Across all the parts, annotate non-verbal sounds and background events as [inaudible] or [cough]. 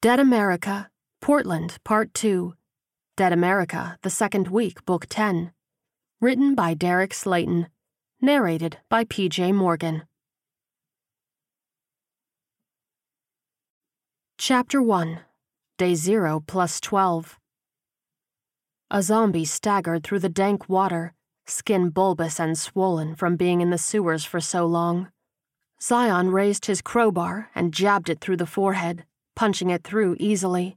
Dead America, Portland, Part 2. Dead America, the second week, Book 10. Written by Derek Slaton. Narrated by P.J. Morgan. Chapter 1 Day 0 plus 12. A zombie staggered through the dank water, skin bulbous and swollen from being in the sewers for so long. Zion raised his crowbar and jabbed it through the forehead, punching it through easily.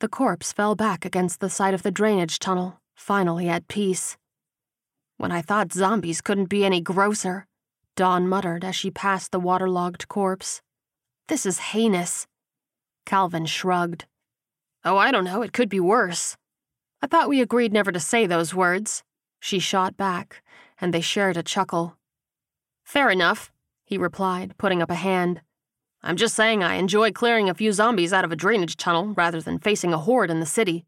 The corpse fell back against the side of the drainage tunnel, finally at peace. When I thought zombies couldn't be any grosser, Dawn muttered as she passed the waterlogged corpse. This is heinous. Calvin shrugged. Oh, I don't know, it could be worse. I thought we agreed never to say those words. She shot back, and they shared a chuckle. Fair enough, he replied, putting up a hand. I'm just saying I enjoy clearing a few zombies out of a drainage tunnel rather than facing a horde in the city.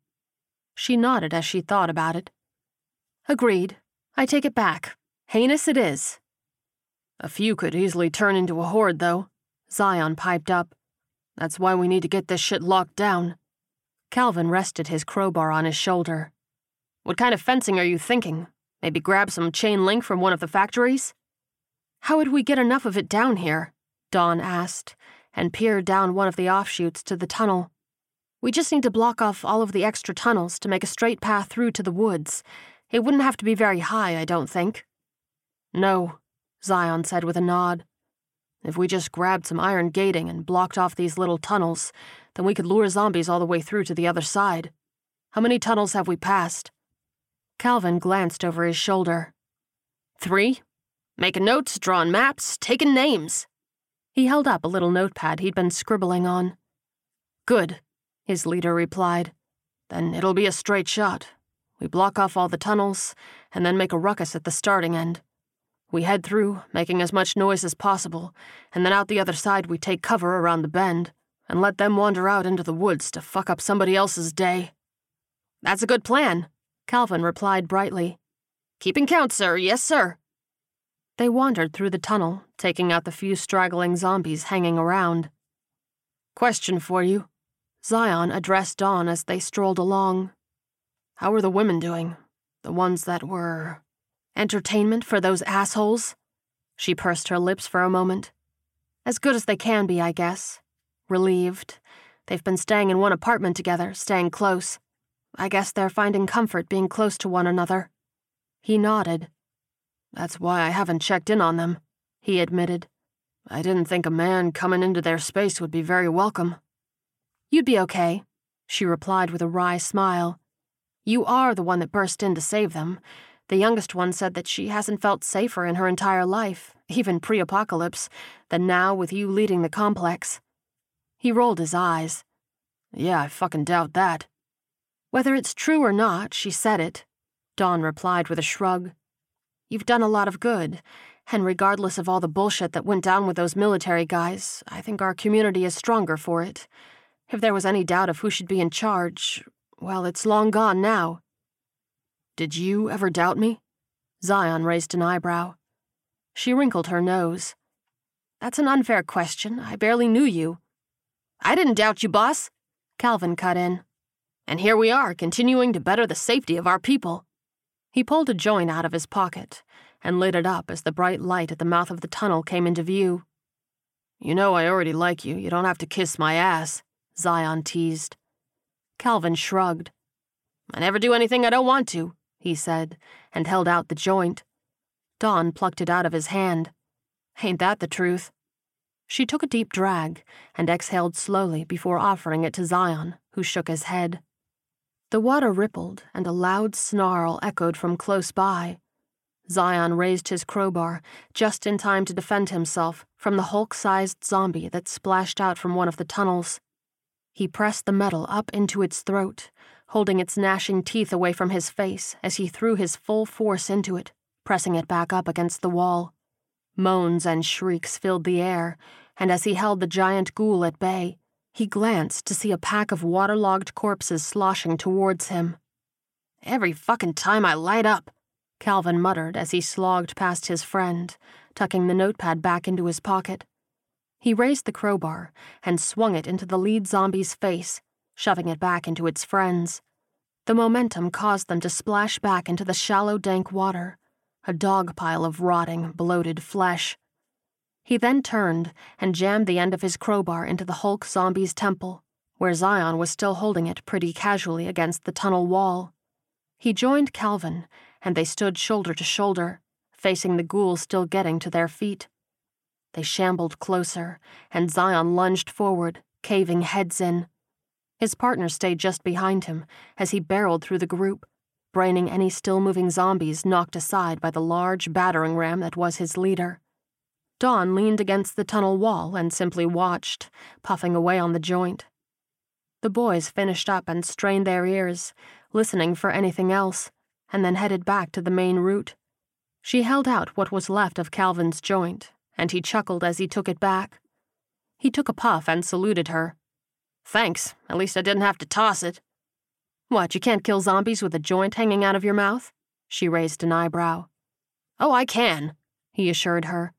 She nodded as she thought about it. Agreed. I take it back. Heinous it is. A few could easily turn into a horde, though, Zion piped up. That's why we need to get this shit locked down. Calvin rested his crowbar on his shoulder. What kind of fencing are you thinking? Maybe grab some chain link from one of the factories? How would we get enough of it down here? Dawn asked, and peered down one of the offshoots to the tunnel. We just need to block off all of the extra tunnels to make a straight path through to the woods. It wouldn't have to be very high, I don't think. No, Zion said with a nod. If we just grabbed some iron gating and blocked off these little tunnels, then we could lure zombies all the way through to the other side. How many tunnels have we passed? Calvin glanced over his shoulder. Three? Making notes, drawing maps, taking names. He held up a little notepad he'd been scribbling on. Good, his leader replied. Then it'll be a straight shot. We block off all the tunnels, and then make a ruckus at the starting end. We head through, making as much noise as possible, and then out the other side we take cover around the bend, and let them wander out into the woods to fuck up somebody else's day. That's a good plan, Calvin replied brightly. Keeping count, sir, yes, sir. They wandered through the tunnel, taking out the few straggling zombies hanging around. Question for you. Zion addressed Dawn as they strolled along. How are the women doing? The ones that were. entertainment for those assholes? She pursed her lips for a moment. As good as they can be, I guess. Relieved. They've been staying in one apartment together, staying close. I guess they're finding comfort being close to one another. He nodded. That's why I haven't checked in on them, he admitted. I didn't think a man coming into their space would be very welcome. You'd be okay, she replied with a wry smile. You are the one that burst in to save them. The youngest one said that she hasn't felt safer in her entire life, even pre apocalypse, than now with you leading the complex. He rolled his eyes. Yeah, I fucking doubt that. Whether it's true or not, she said it. Dawn replied with a shrug. You've done a lot of good, and regardless of all the bullshit that went down with those military guys, I think our community is stronger for it. If there was any doubt of who should be in charge, well, it's long gone now. Did you ever doubt me? Zion raised an eyebrow. She wrinkled her nose. That's an unfair question. I barely knew you. I didn't doubt you, boss, Calvin cut in. And here we are, continuing to better the safety of our people. He pulled a joint out of his pocket and lit it up as the bright light at the mouth of the tunnel came into view. You know I already like you. You don't have to kiss my ass, Zion teased. Calvin shrugged. I never do anything I don't want to, he said, and held out the joint. Dawn plucked it out of his hand. Ain't that the truth? She took a deep drag and exhaled slowly before offering it to Zion, who shook his head. The water rippled, and a loud snarl echoed from close by. Zion raised his crowbar just in time to defend himself from the Hulk sized zombie that splashed out from one of the tunnels. He pressed the metal up into its throat, holding its gnashing teeth away from his face as he threw his full force into it, pressing it back up against the wall. Moans and shrieks filled the air, and as he held the giant ghoul at bay, he glanced to see a pack of waterlogged corpses sloshing towards him. Every fucking time I light up, Calvin muttered as he slogged past his friend, tucking the notepad back into his pocket. He raised the crowbar and swung it into the lead zombie's face, shoving it back into its friends. The momentum caused them to splash back into the shallow, dank water, a dog pile of rotting, bloated flesh. He then turned and jammed the end of his crowbar into the Hulk zombie's temple, where Zion was still holding it pretty casually against the tunnel wall. He joined Calvin, and they stood shoulder to shoulder, facing the ghouls still getting to their feet. They shambled closer, and Zion lunged forward, caving heads in. His partner stayed just behind him as he barreled through the group, braining any still moving zombies knocked aside by the large battering ram that was his leader. Dawn leaned against the tunnel wall and simply watched, puffing away on the joint. The boys finished up and strained their ears, listening for anything else, and then headed back to the main route. She held out what was left of Calvin's joint, and he chuckled as he took it back. He took a puff and saluted her. Thanks, at least I didn't have to toss it. What, you can't kill zombies with a joint hanging out of your mouth? She raised an eyebrow. Oh, I can, he assured her.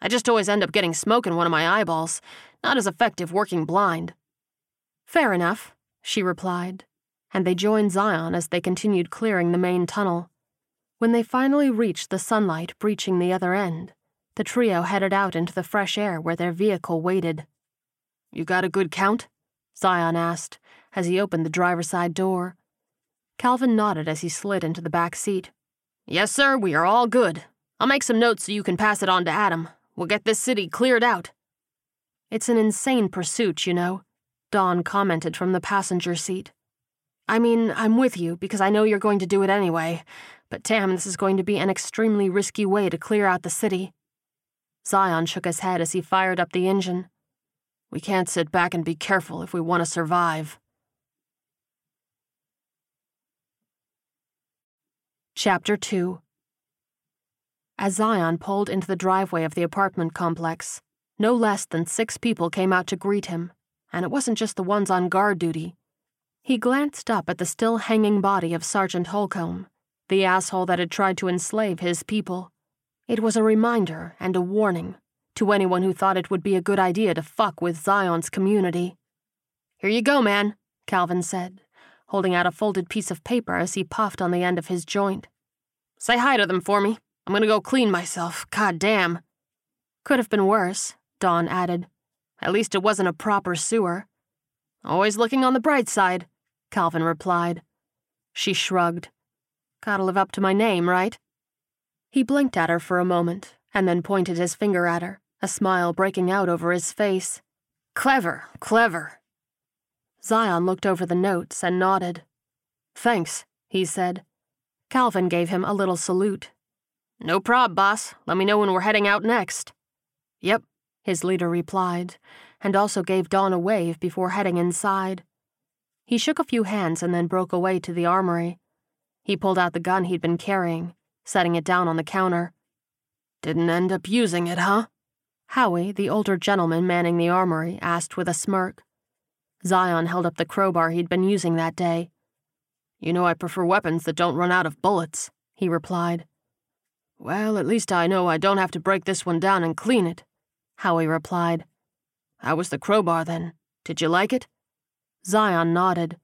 I just always end up getting smoke in one of my eyeballs. Not as effective working blind. Fair enough, she replied, and they joined Zion as they continued clearing the main tunnel. When they finally reached the sunlight breaching the other end, the trio headed out into the fresh air where their vehicle waited. You got a good count? Zion asked as he opened the driver's side door. Calvin nodded as he slid into the back seat. Yes, sir, we are all good. I'll make some notes so you can pass it on to Adam. We'll get this city cleared out. It's an insane pursuit, you know, Dawn commented from the passenger seat. I mean, I'm with you because I know you're going to do it anyway, but damn, this is going to be an extremely risky way to clear out the city. Zion shook his head as he fired up the engine. We can't sit back and be careful if we want to survive. Chapter 2 as Zion pulled into the driveway of the apartment complex, no less than six people came out to greet him, and it wasn't just the ones on guard duty. He glanced up at the still hanging body of Sergeant Holcomb, the asshole that had tried to enslave his people. It was a reminder and a warning to anyone who thought it would be a good idea to fuck with Zion's community. Here you go, man, Calvin said, holding out a folded piece of paper as he puffed on the end of his joint. Say hi to them for me. I'm gonna go clean myself. God damn. Could have been worse, Dawn added. At least it wasn't a proper sewer. Always looking on the bright side, Calvin replied. She shrugged. Gotta live up to my name, right? He blinked at her for a moment and then pointed his finger at her, a smile breaking out over his face. Clever, clever. Zion looked over the notes and nodded. Thanks, he said. Calvin gave him a little salute no prob, boss. Let me know when we're heading out next. Yep, his leader replied, and also gave Dawn a wave before heading inside. He shook a few hands and then broke away to the armory. He pulled out the gun he'd been carrying, setting it down on the counter. Didn't end up using it, huh? Howie, the older gentleman manning the armory, asked with a smirk. Zion held up the crowbar he'd been using that day. You know I prefer weapons that don't run out of bullets, he replied. Well, at least I know I don't have to break this one down and clean it, Howie replied. How was the crowbar then? Did you like it? Zion nodded.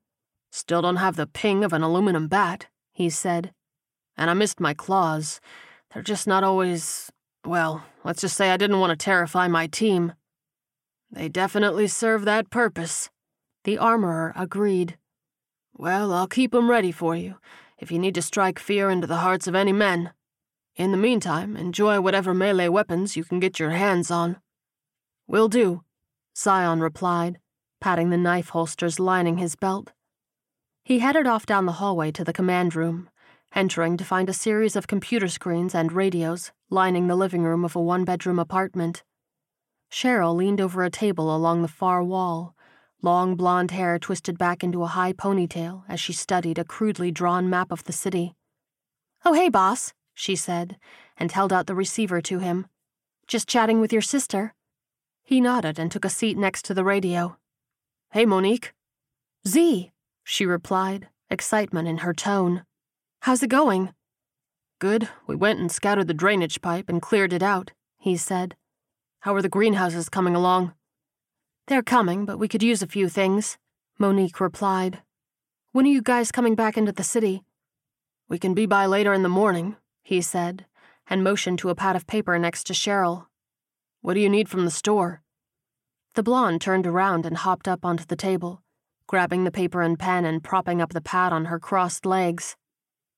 Still don't have the ping of an aluminum bat, he said. And I missed my claws. They're just not always. Well, let's just say I didn't want to terrify my team. They definitely serve that purpose. The armorer agreed. Well, I'll keep 'em ready for you, if you need to strike fear into the hearts of any men. In the meantime, enjoy whatever melee weapons you can get your hands on. Will do, Zion replied, patting the knife holsters lining his belt. He headed off down the hallway to the command room, entering to find a series of computer screens and radios lining the living room of a one bedroom apartment. Cheryl leaned over a table along the far wall, long blonde hair twisted back into a high ponytail as she studied a crudely drawn map of the city. Oh, hey, boss, she said, and held out the receiver to him. Just chatting with your sister. He nodded and took a seat next to the radio. Hey, Monique. Z, she replied, excitement in her tone. How's it going? Good. We went and scouted the drainage pipe and cleared it out, he said. How are the greenhouses coming along? They're coming, but we could use a few things, Monique replied. When are you guys coming back into the city? We can be by later in the morning, he said, and motioned to a pad of paper next to Cheryl. What do you need from the store? The blonde turned around and hopped up onto the table, grabbing the paper and pen and propping up the pad on her crossed legs.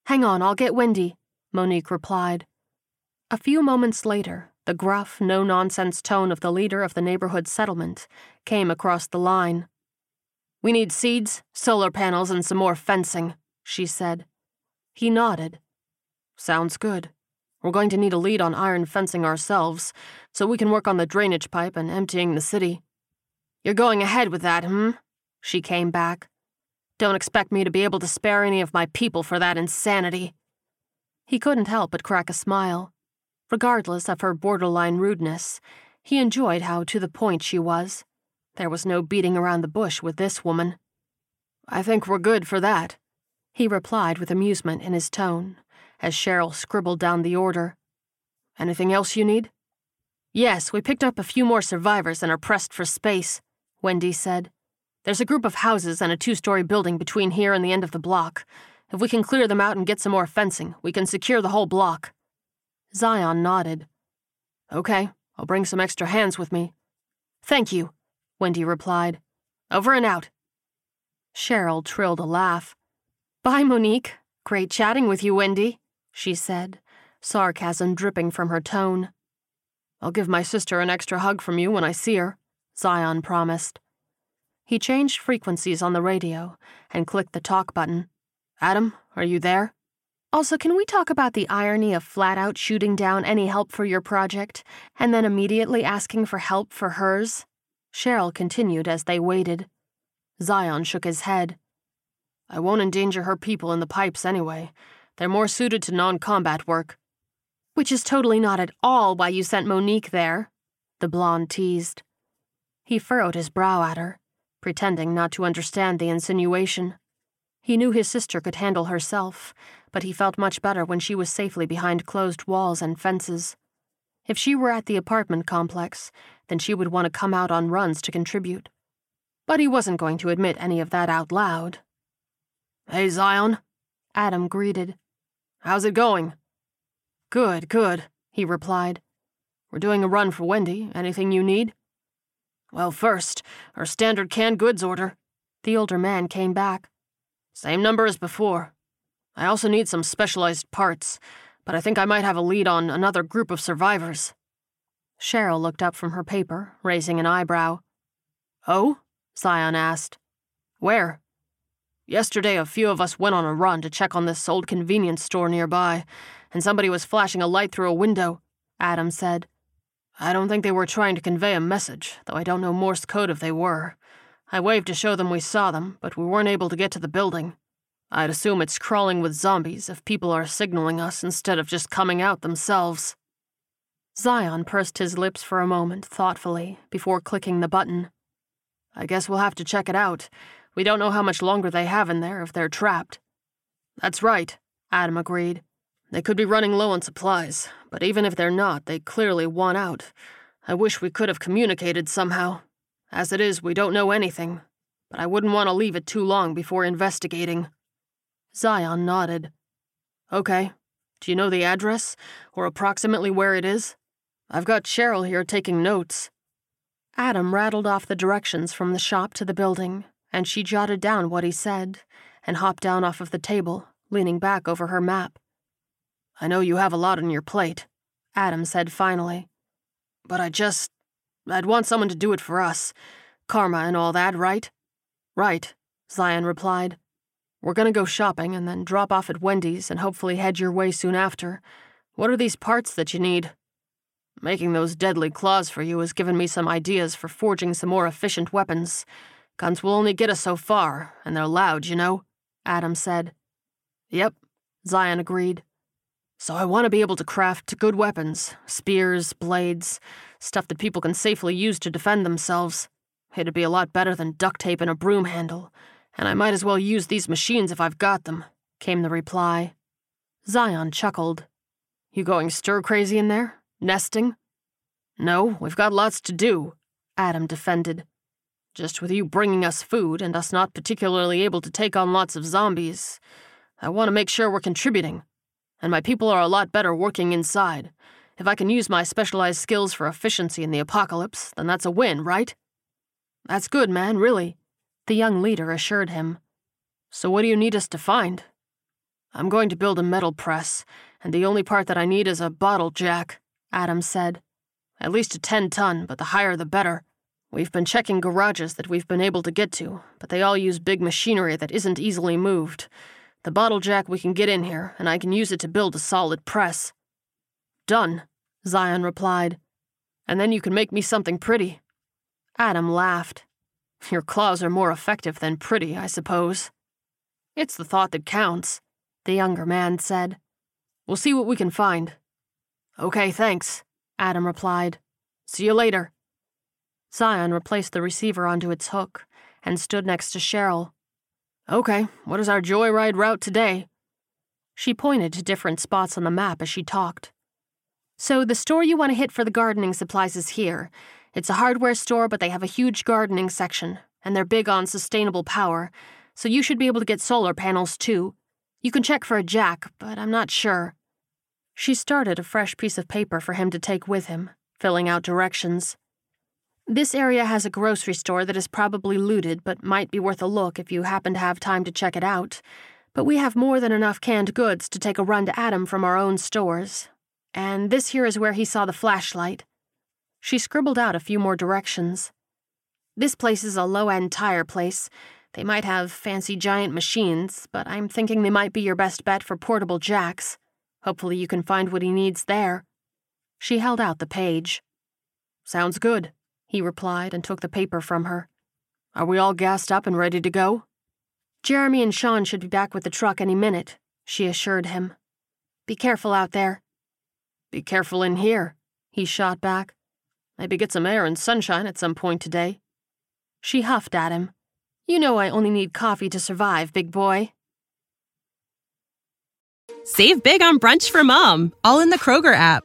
Hang on, I'll get Wendy, Monique replied. A few moments later, the gruff, no nonsense tone of the leader of the neighborhood settlement came across the line. We need seeds, solar panels, and some more fencing, she said. He nodded. Sounds good. We're going to need a lead on iron fencing ourselves, so we can work on the drainage pipe and emptying the city. You're going ahead with that, hmm? She came back. Don't expect me to be able to spare any of my people for that insanity. He couldn't help but crack a smile. Regardless of her borderline rudeness, he enjoyed how to the point she was. There was no beating around the bush with this woman. I think we're good for that, he replied with amusement in his tone, as Cheryl scribbled down the order. Anything else you need? Yes, we picked up a few more survivors and are pressed for space, Wendy said. There's a group of houses and a two story building between here and the end of the block. If we can clear them out and get some more fencing, we can secure the whole block. Zion nodded. Okay, I'll bring some extra hands with me. Thank you, Wendy replied. Over and out. Cheryl trilled a laugh. Bye, Monique. Great chatting with you, Wendy, she said, sarcasm dripping from her tone. I'll give my sister an extra hug from you when I see her, Zion promised. He changed frequencies on the radio and clicked the talk button. Adam, are you there? Also, can we talk about the irony of flat out shooting down any help for your project and then immediately asking for help for hers? Cheryl continued as they waited. Zion shook his head. I won't endanger her people in the pipes anyway. They're more suited to non combat work. Which is totally not at all why you sent Monique there, the blonde teased. He furrowed his brow at her, pretending not to understand the insinuation. He knew his sister could handle herself, but he felt much better when she was safely behind closed walls and fences. If she were at the apartment complex, then she would want to come out on runs to contribute. But he wasn't going to admit any of that out loud. Hey, Zion, Adam greeted. How's it going? Good, good, he replied. We're doing a run for Wendy. Anything you need? Well, first, our standard canned goods order. The older man came back. Same number as before. I also need some specialized parts, but I think I might have a lead on another group of survivors. Cheryl looked up from her paper, raising an eyebrow. Oh? Zion asked. Where? Yesterday, a few of us went on a run to check on this old convenience store nearby, and somebody was flashing a light through a window, Adam said. I don't think they were trying to convey a message, though I don't know Morse code if they were. I waved to show them we saw them, but we weren't able to get to the building. I'd assume it's crawling with zombies if people are signaling us instead of just coming out themselves. Zion pursed his lips for a moment thoughtfully before clicking the button. I guess we'll have to check it out. We don't know how much longer they have in there if they're trapped. That's right, Adam agreed. They could be running low on supplies, but even if they're not, they clearly want out. I wish we could have communicated somehow. As it is, we don't know anything, but I wouldn't want to leave it too long before investigating. Zion nodded. Okay. Do you know the address, or approximately where it is? I've got Cheryl here taking notes. Adam rattled off the directions from the shop to the building, and she jotted down what he said and hopped down off of the table, leaning back over her map. I know you have a lot on your plate, Adam said finally. But I just. I'd want someone to do it for us. Karma and all that, right? Right, Zion replied. We're gonna go shopping and then drop off at Wendy's and hopefully head your way soon after. What are these parts that you need? Making those deadly claws for you has given me some ideas for forging some more efficient weapons. Guns will only get us so far, and they're loud, you know, Adam said. Yep, Zion agreed. So I want to be able to craft good weapons spears, blades, stuff that people can safely use to defend themselves. It'd be a lot better than duct tape and a broom handle, and I might as well use these machines if I've got them, came the reply. Zion chuckled. You going stir crazy in there? Nesting? No, we've got lots to do, Adam defended. Just with you bringing us food and us not particularly able to take on lots of zombies, I want to make sure we're contributing and my people are a lot better working inside. If I can use my specialized skills for efficiency in the apocalypse, then that's a win, right? That's good, man, really, the young leader assured him. So, what do you need us to find? I'm going to build a metal press, and the only part that I need is a bottle jack, Adam said. At least a 10 ton, but the higher the better. We've been checking garages that we've been able to get to, but they all use big machinery that isn't easily moved. The bottle jack we can get in here, and I can use it to build a solid press. Done, Zion replied. And then you can make me something pretty. Adam laughed. Your claws are more effective than pretty, I suppose. It's the thought that counts, the younger man said. We'll see what we can find. Okay, thanks, Adam replied. See you later. Zion replaced the receiver onto its hook and stood next to Cheryl, Okay, what is our joyride route today? She pointed to different spots on the map as she talked. So, the store you want to hit for the gardening supplies is here. It's a hardware store, but they have a huge gardening section, and they're big on sustainable power, so you should be able to get solar panels too. You can check for a jack, but I'm not sure. She started a fresh piece of paper for him to take with him, filling out directions. This area has a grocery store that is probably looted but might be worth a look if you happen to have time to check it out. But we have more than enough canned goods to take a run to Adam from our own stores. And this here is where he saw the flashlight. She scribbled out a few more directions. This place is a low end tire place. They might have fancy giant machines, but I'm thinking they might be your best bet for portable jacks. Hopefully, you can find what he needs there. She held out the page. Sounds good he replied and took the paper from her. Are we all gassed up and ready to go? Jeremy and Sean should be back with the truck any minute, she assured him. Be careful out there. Be careful in here, he shot back. Maybe get some air and sunshine at some point today. She huffed at him. You know I only need coffee to survive, big boy. Save big on brunch for mom, all in the Kroger app.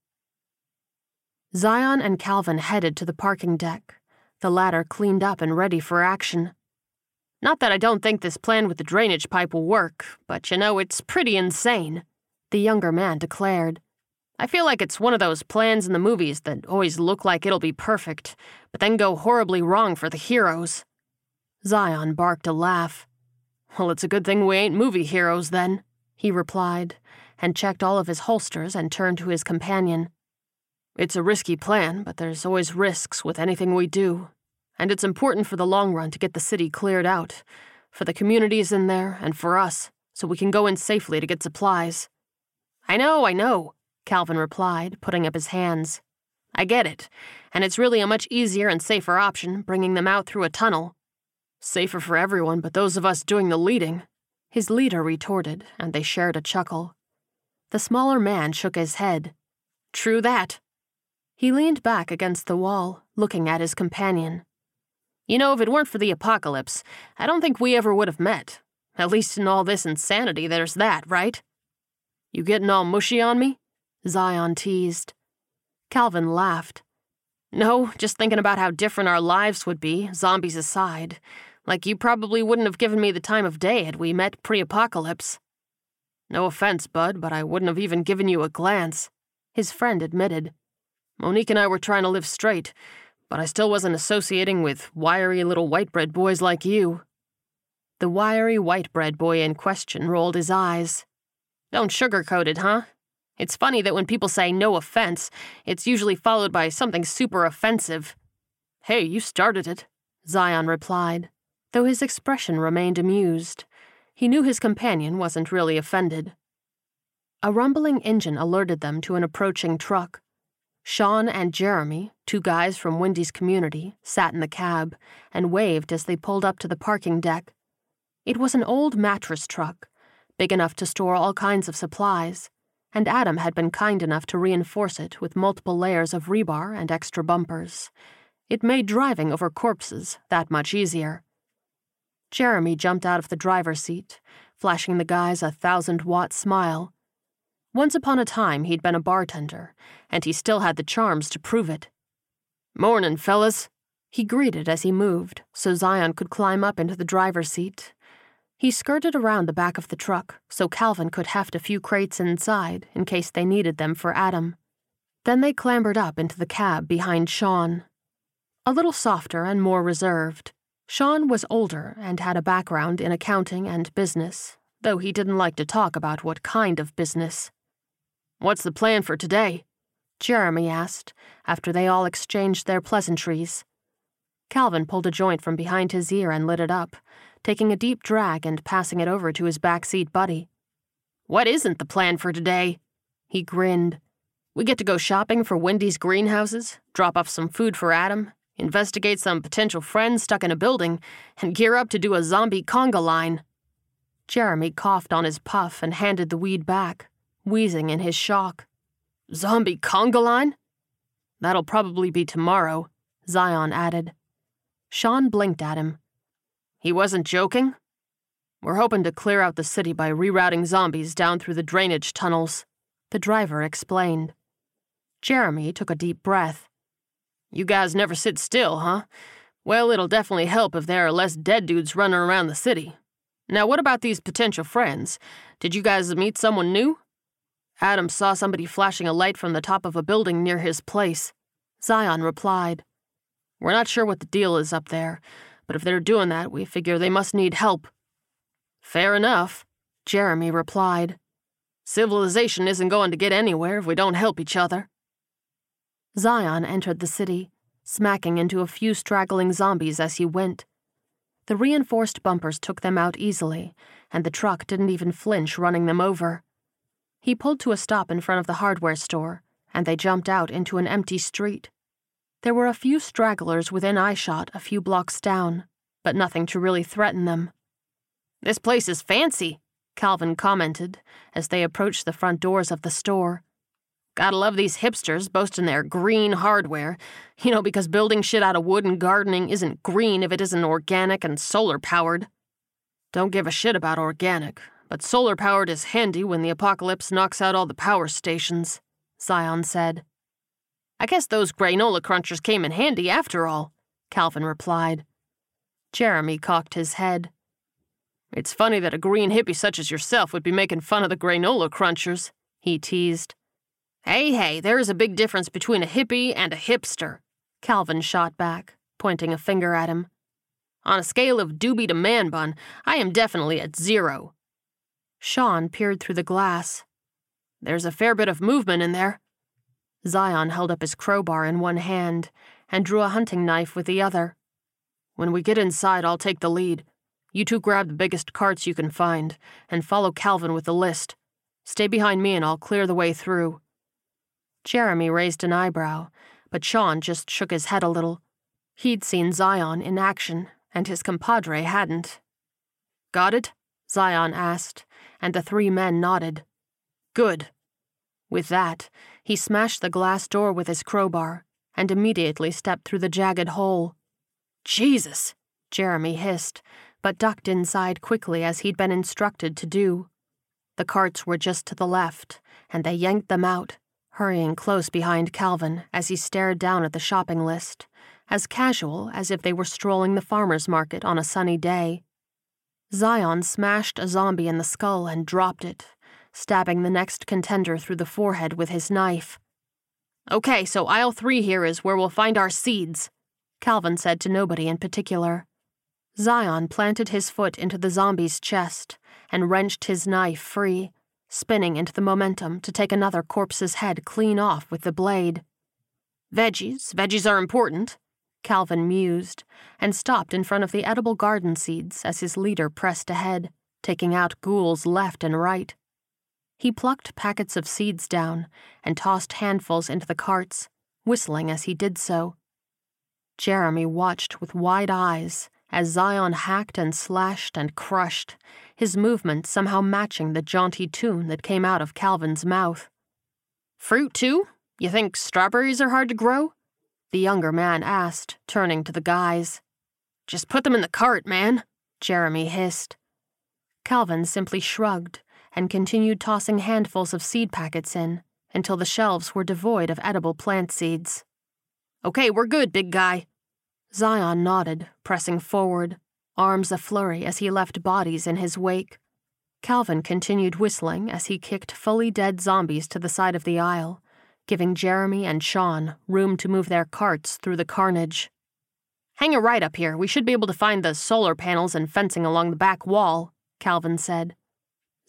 Zion and Calvin headed to the parking deck, the latter cleaned up and ready for action. Not that I don't think this plan with the drainage pipe will work, but you know, it's pretty insane, the younger man declared. I feel like it's one of those plans in the movies that always look like it'll be perfect, but then go horribly wrong for the heroes. Zion barked a laugh. Well, it's a good thing we ain't movie heroes then, he replied, and checked all of his holsters and turned to his companion. It's a risky plan, but there's always risks with anything we do. And it's important for the long run to get the city cleared out, for the communities in there and for us, so we can go in safely to get supplies. I know, I know, Calvin replied, putting up his hands. I get it, and it's really a much easier and safer option bringing them out through a tunnel. Safer for everyone but those of us doing the leading, his leader retorted, and they shared a chuckle. The smaller man shook his head. True that. He leaned back against the wall, looking at his companion. You know, if it weren't for the apocalypse, I don't think we ever would have met. At least in all this insanity, there's that, right? You getting all mushy on me? Zion teased. Calvin laughed. No, just thinking about how different our lives would be, zombies aside. Like you probably wouldn't have given me the time of day had we met pre apocalypse. No offense, Bud, but I wouldn't have even given you a glance, his friend admitted. Monique and I were trying to live straight, but I still wasn't associating with wiry little white bread boys like you. The wiry white bread boy in question rolled his eyes. Don't sugarcoat it, huh? It's funny that when people say no offense, it's usually followed by something super offensive. Hey, you started it, Zion replied, though his expression remained amused. He knew his companion wasn't really offended. A rumbling engine alerted them to an approaching truck. Sean and Jeremy, two guys from Wendy's community, sat in the cab and waved as they pulled up to the parking deck. It was an old mattress truck, big enough to store all kinds of supplies and Adam had been kind enough to reinforce it with multiple layers of rebar and extra bumpers. It made driving over corpses that much easier. Jeremy jumped out of the driver's seat, flashing the guys a thousand watt smile. Once upon a time, he'd been a bartender, and he still had the charms to prove it. Mornin', fellas, he greeted as he moved, so Zion could climb up into the driver's seat he skirted around the back of the truck so Calvin could heft a few crates inside in case they needed them for Adam. Then they clambered up into the cab behind Sean. A little softer and more reserved, Sean was older and had a background in accounting and business, though he didn't like to talk about what kind of business. What's the plan for today? Jeremy asked, after they all exchanged their pleasantries. Calvin pulled a joint from behind his ear and lit it up, taking a deep drag and passing it over to his backseat buddy. What isn't the plan for today? He grinned. We get to go shopping for Wendy's greenhouses, drop off some food for Adam, investigate some potential friends stuck in a building, and gear up to do a zombie conga line. Jeremy coughed on his puff and handed the weed back, wheezing in his shock. Zombie conga line? That'll probably be tomorrow, Zion added. Sean blinked at him, he wasn't joking? We're hoping to clear out the city by rerouting zombies down through the drainage tunnels, the driver explained. Jeremy took a deep breath. You guys never sit still, huh? Well, it'll definitely help if there are less dead dudes running around the city. Now, what about these potential friends? Did you guys meet someone new? Adam saw somebody flashing a light from the top of a building near his place. Zion replied. We're not sure what the deal is up there, but if they're doing that, we figure they must need help. Fair enough, Jeremy replied. Civilization isn't going to get anywhere if we don't help each other. Zion entered the city, smacking into a few straggling zombies as he went. The reinforced bumpers took them out easily, and the truck didn't even flinch running them over. He pulled to a stop in front of the hardware store, and they jumped out into an empty street. There were a few stragglers within eyeshot a few blocks down, but nothing to really threaten them. This place is fancy, Calvin commented as they approached the front doors of the store. Gotta love these hipsters boasting their green hardware, you know, because building shit out of wood and gardening isn't green if it isn't organic and solar powered. Don't give a shit about organic, but solar powered is handy when the apocalypse knocks out all the power stations, Zion said. I guess those granola crunchers came in handy after all, Calvin replied. Jeremy cocked his head. It's funny that a green hippie such as yourself would be making fun of the granola crunchers, he teased. Hey, hey, there is a big difference between a hippie and a hipster, Calvin shot back, pointing a finger at him. On a scale of doobie to man bun, I am definitely at zero. Sean peered through the glass. There's a fair bit of movement in there. Zion held up his crowbar in one hand and drew a hunting knife with the other. When we get inside, I'll take the lead. You two grab the biggest carts you can find and follow Calvin with the list. Stay behind me and I'll clear the way through. Jeremy raised an eyebrow, but Sean just shook his head a little. He'd seen Zion in action, and his compadre hadn't. Got it? Zion asked, and the three men nodded. Good. With that, he smashed the glass door with his crowbar and immediately stepped through the jagged hole. Jesus! Jeremy hissed, but ducked inside quickly as he'd been instructed to do. The carts were just to the left, and they yanked them out, hurrying close behind Calvin as he stared down at the shopping list, as casual as if they were strolling the farmer's market on a sunny day. Zion smashed a zombie in the skull and dropped it, stabbing the next contender through the forehead with his knife. Okay, so aisle three here is where we'll find our seeds, Calvin said to nobody in particular. Zion planted his foot into the zombie's chest and wrenched his knife free, spinning into the momentum to take another corpse's head clean off with the blade. Veggies, veggies are important, Calvin mused, and stopped in front of the edible garden seeds as his leader pressed ahead, taking out ghouls left and right. He plucked packets of seeds down and tossed handfuls into the carts, whistling as he did so. Jeremy watched with wide eyes as Zion hacked and slashed and crushed, his movements somehow matching the jaunty tune that came out of Calvin's mouth. Fruit, too? You think strawberries are hard to grow? The younger man asked, turning to the guys. Just put them in the cart, man, Jeremy hissed. Calvin simply shrugged and continued tossing handfuls of seed packets in until the shelves were devoid of edible plant seeds. Okay, we're good, big guy. Zion nodded, pressing forward, arms a flurry as he left bodies in his wake. Calvin continued whistling as he kicked fully dead zombies to the side of the aisle, giving Jeremy and Sean room to move their carts through the carnage. Hang a right up here. We should be able to find the solar panels and fencing along the back wall, Calvin said.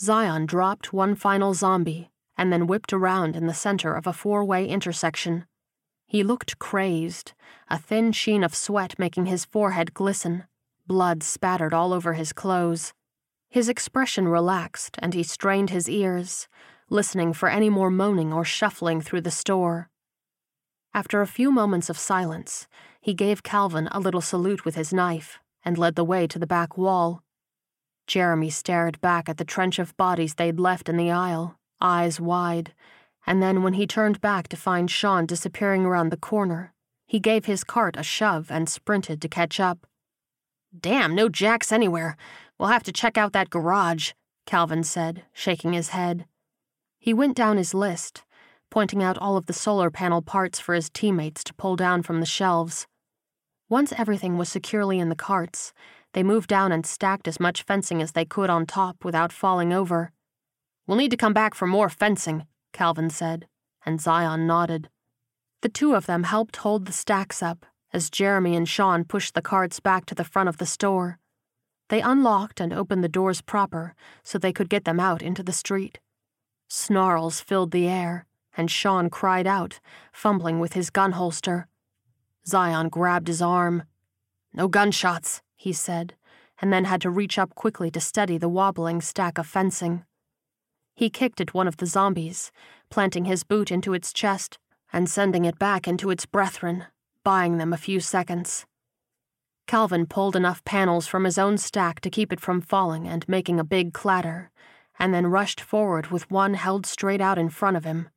Zion dropped one final zombie and then whipped around in the center of a four way intersection. He looked crazed, a thin sheen of sweat making his forehead glisten, blood spattered all over his clothes. His expression relaxed and he strained his ears, listening for any more moaning or shuffling through the store. After a few moments of silence, he gave Calvin a little salute with his knife and led the way to the back wall. Jeremy stared back at the trench of bodies they'd left in the aisle, eyes wide, and then when he turned back to find Sean disappearing around the corner, he gave his cart a shove and sprinted to catch up. Damn, no jacks anywhere. We'll have to check out that garage, Calvin said, shaking his head. He went down his list, pointing out all of the solar panel parts for his teammates to pull down from the shelves. Once everything was securely in the carts, they moved down and stacked as much fencing as they could on top without falling over. We'll need to come back for more fencing, Calvin said, and Zion nodded. The two of them helped hold the stacks up as Jeremy and Sean pushed the carts back to the front of the store. They unlocked and opened the doors proper so they could get them out into the street. Snarls filled the air, and Sean cried out, fumbling with his gun holster. Zion grabbed his arm. No gunshots, he said, and then had to reach up quickly to steady the wobbling stack of fencing. He kicked at one of the zombies, planting his boot into its chest and sending it back into its brethren, buying them a few seconds. Calvin pulled enough panels from his own stack to keep it from falling and making a big clatter, and then rushed forward with one held straight out in front of him.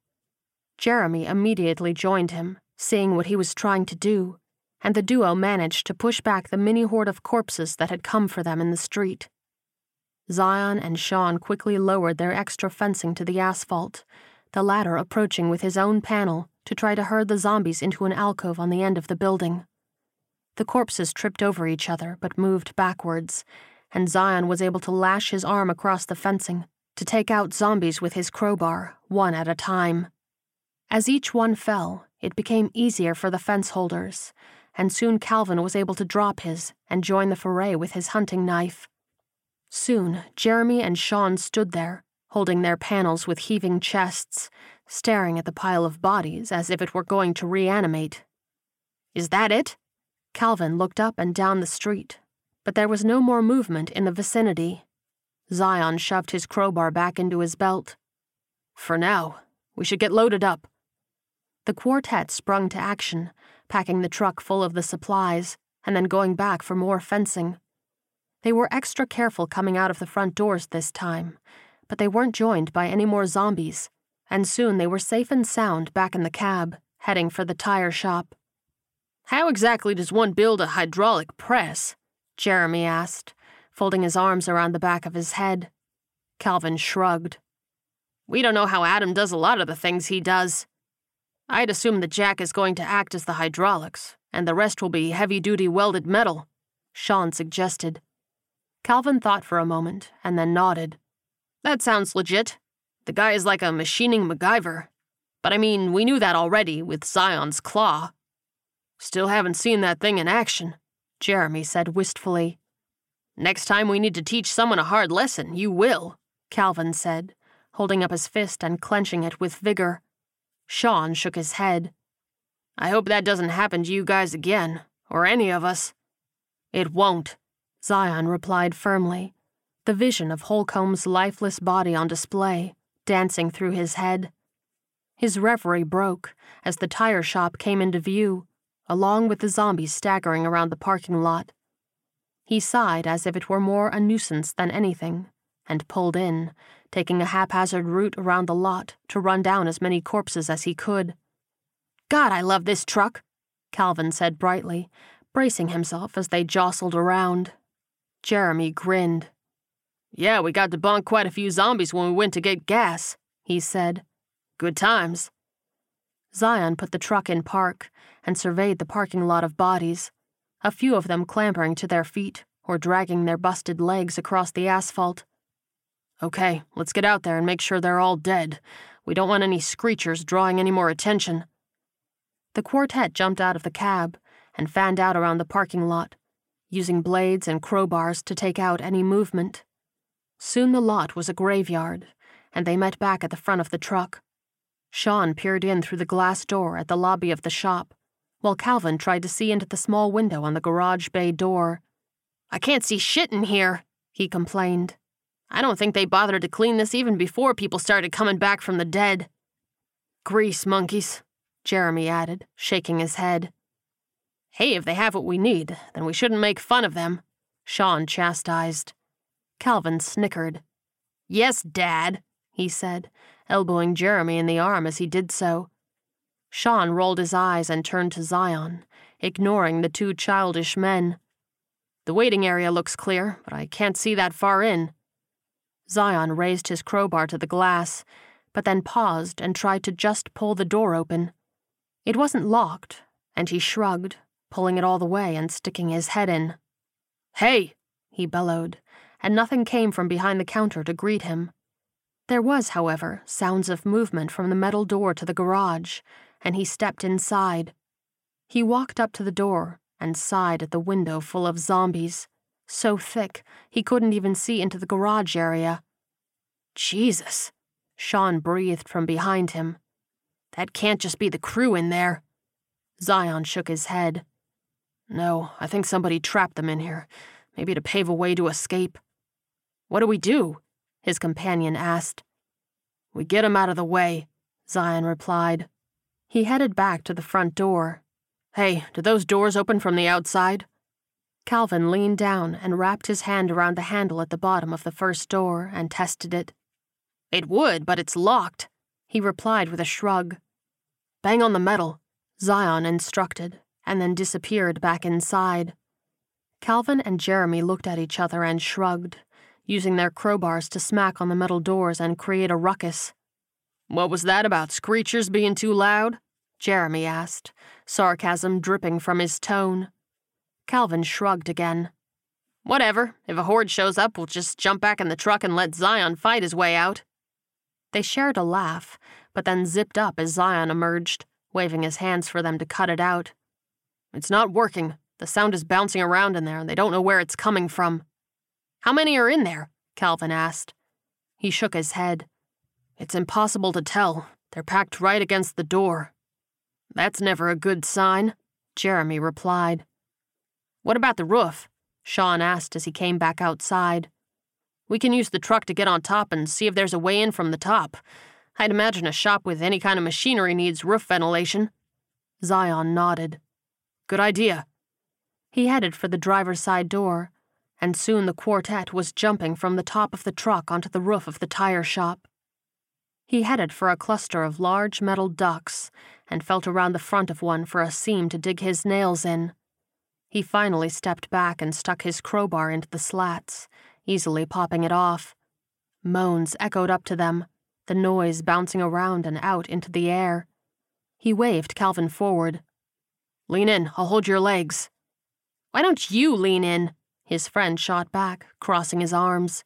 Jeremy immediately joined him, seeing what he was trying to do, and the duo managed to push back the mini horde of corpses that had come for them in the street. Zion and Sean quickly lowered their extra fencing to the asphalt, the latter approaching with his own panel to try to herd the zombies into an alcove on the end of the building. The corpses tripped over each other but moved backwards, and Zion was able to lash his arm across the fencing to take out zombies with his crowbar, one at a time. As each one fell, it became easier for the fence holders, and soon Calvin was able to drop his and join the foray with his hunting knife. Soon, Jeremy and Sean stood there, holding their panels with heaving chests, staring at the pile of bodies as if it were going to reanimate. Is that it? Calvin looked up and down the street, but there was no more movement in the vicinity. Zion shoved his crowbar back into his belt. For now, we should get loaded up. The quartet sprung to action, packing the truck full of the supplies and then going back for more fencing. They were extra careful coming out of the front doors this time, but they weren't joined by any more zombies, and soon they were safe and sound back in the cab, heading for the tire shop. How exactly does one build a hydraulic press? Jeremy asked, folding his arms around the back of his head. Calvin shrugged. We don't know how Adam does a lot of the things he does. I'd assume that Jack is going to act as the hydraulics, and the rest will be heavy duty welded metal, Sean suggested. Calvin thought for a moment and then nodded. That sounds legit. The guy is like a machining MacGyver. But I mean, we knew that already with Zion's claw. Still haven't seen that thing in action, Jeremy said wistfully. Next time we need to teach someone a hard lesson, you will, Calvin said, holding up his fist and clenching it with vigor. Sean shook his head. I hope that doesn't happen to you guys again, or any of us. It won't, Zion replied firmly, the vision of Holcomb's lifeless body on display, dancing through his head. His reverie broke as the tire shop came into view, along with the zombies staggering around the parking lot. He sighed as if it were more a nuisance than anything, and pulled in, taking a haphazard route around the lot to run down as many corpses as he could. God, I love this truck, Calvin said brightly, bracing himself as they jostled around. Jeremy grinned. Yeah, we got to bonk quite a few zombies when we went to get gas, he said. Good times. Zion put the truck in park and surveyed the parking lot of bodies, a few of them clambering to their feet or dragging their busted legs across the asphalt. Okay, let's get out there and make sure they're all dead. We don't want any screechers drawing any more attention. The quartet jumped out of the cab and fanned out around the parking lot, using blades and crowbars to take out any movement. Soon the lot was a graveyard, and they met back at the front of the truck. Sean peered in through the glass door at the lobby of the shop, while Calvin tried to see into the small window on the garage bay door. I can't see shit in here, he complained. I don't think they bothered to clean this even before people started coming back from the dead. Grease monkeys, Jeremy added, shaking his head. Hey, if they have what we need, then we shouldn't make fun of them, Sean chastised. Calvin snickered. Yes, Dad, he said, elbowing Jeremy in the arm as he did so. Sean rolled his eyes and turned to Zion, ignoring the two childish men. The waiting area looks clear, but I can't see that far in. Zion raised his crowbar to the glass, but then paused and tried to just pull the door open. It wasn't locked, and he shrugged, pulling it all the way and sticking his head in. Hey! he bellowed, and nothing came from behind the counter to greet him. There was, however, sounds of movement from the metal door to the garage, and he stepped inside. He walked up to the door and sighed at the window full of zombies, so thick he couldn't even see into the garage area. Jesus, Sean breathed from behind him. That can't just be the crew in there. Zion shook his head. No, I think somebody trapped them in here, maybe to pave a way to escape. What do we do? His companion asked. We get 'em out of the way, Zion replied. He headed back to the front door. Hey, do those doors open from the outside? Calvin leaned down and wrapped his hand around the handle at the bottom of the first door and tested it. It would, but it's locked, he replied with a shrug. Bang on the metal, Zion instructed and then disappeared back inside. Calvin and Jeremy looked at each other and shrugged, using their crowbars to smack on the metal doors and create a ruckus. What was that about screechers being too loud? Jeremy asked, sarcasm dripping from his tone. Calvin shrugged again. Whatever. If a horde shows up, we'll just jump back in the truck and let Zion fight his way out. They shared a laugh, but then zipped up as Zion emerged, waving his hands for them to cut it out. It's not working. The sound is bouncing around in there, and they don't know where it's coming from. How many are in there? Calvin asked. He shook his head. It's impossible to tell. They're packed right against the door. That's never a good sign, Jeremy replied. What about the roof? Sean asked as he came back outside. We can use the truck to get on top and see if there's a way in from the top. I'd imagine a shop with any kind of machinery needs roof ventilation. Zion nodded. Good idea. He headed for the driver's side door, and soon the quartet was jumping from the top of the truck onto the roof of the tire shop. He headed for a cluster of large metal ducts and felt around the front of one for a seam to dig his nails in. He finally stepped back and stuck his crowbar into the slats, easily popping it off. Moans echoed up to them, the noise bouncing around and out into the air. He waved Calvin forward. Lean in, I'll hold your legs. Why don't you lean in? His friend shot back, crossing his arms.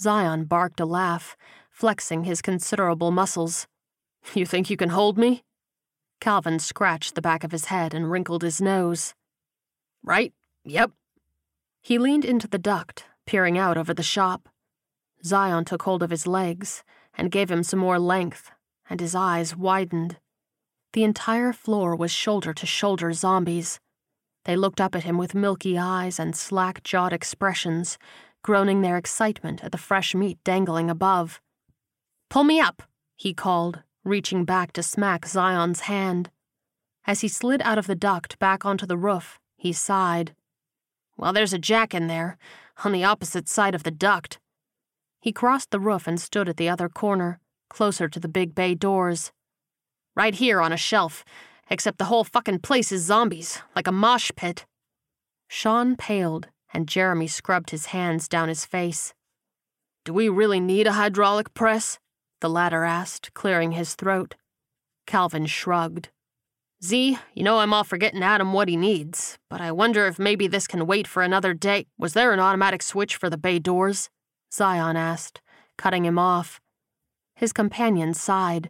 Zion barked a laugh, flexing his considerable muscles. [laughs] You think you can hold me? Calvin scratched the back of his head and wrinkled his nose. Right, yep. He leaned into the duct, peering out over the shop. Zion took hold of his legs and gave him some more length, and his eyes widened. The entire floor was shoulder to shoulder zombies. They looked up at him with milky eyes and slack jawed expressions, groaning their excitement at the fresh meat dangling above. Pull me up, he called, reaching back to smack Zion's hand. As he slid out of the duct back onto the roof, he sighed. Well, there's a jack in there, on the opposite side of the duct. He crossed the roof and stood at the other corner, closer to the big bay doors. Right here on a shelf, except the whole fucking place is zombies, like a mosh pit. Sean paled, and Jeremy scrubbed his hands down his face. Do we really need a hydraulic press? The latter asked, clearing his throat. Calvin shrugged. Z, you know I'm all for getting Adam what he needs, but I wonder if maybe this can wait for another day. Was there an automatic switch for the bay doors? Zion asked, cutting him off. His companion sighed.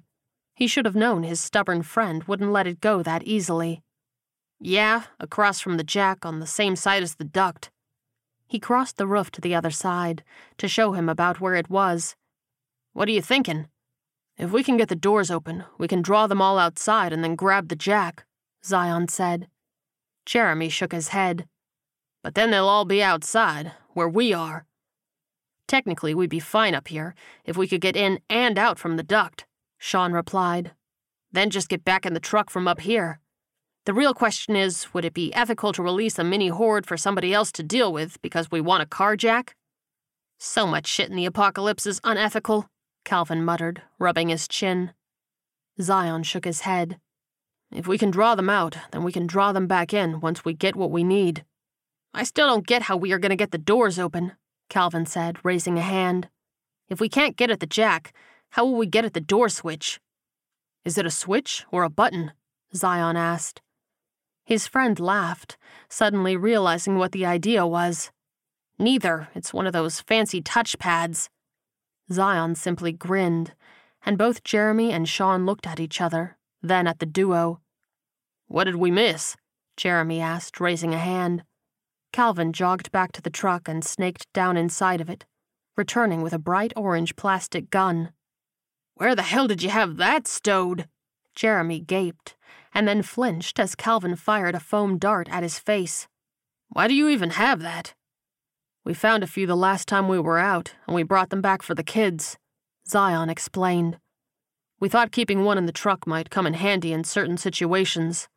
He should have known his stubborn friend wouldn't let it go that easily. Yeah, across from the jack on the same side as the duct. He crossed the roof to the other side to show him about where it was. What are you thinking? If we can get the doors open, we can draw them all outside and then grab the jack, Zion said. Jeremy shook his head. But then they'll all be outside, where we are. Technically, we'd be fine up here if we could get in and out from the duct, Sean replied. Then just get back in the truck from up here. The real question is would it be ethical to release a mini horde for somebody else to deal with because we want a carjack? So much shit in the apocalypse is unethical, Calvin muttered, rubbing his chin. Zion shook his head. If we can draw them out, then we can draw them back in once we get what we need. I still don't get how we are going to get the doors open, Calvin said, raising a hand. If we can't get at the jack, how will we get at the door switch? Is it a switch or a button? Zion asked. His friend laughed, suddenly realizing what the idea was. Neither. It's one of those fancy touchpads. Zion simply grinned, and both Jeremy and Sean looked at each other, then at the duo. What did we miss? Jeremy asked, raising a hand. Calvin jogged back to the truck and snaked down inside of it, returning with a bright orange plastic gun. Where the hell did you have that stowed? Jeremy gaped, and then flinched as Calvin fired a foam dart at his face. Why do you even have that? We found a few the last time we were out, and we brought them back for the kids, Zion explained. We thought keeping one in the truck might come in handy in certain situations.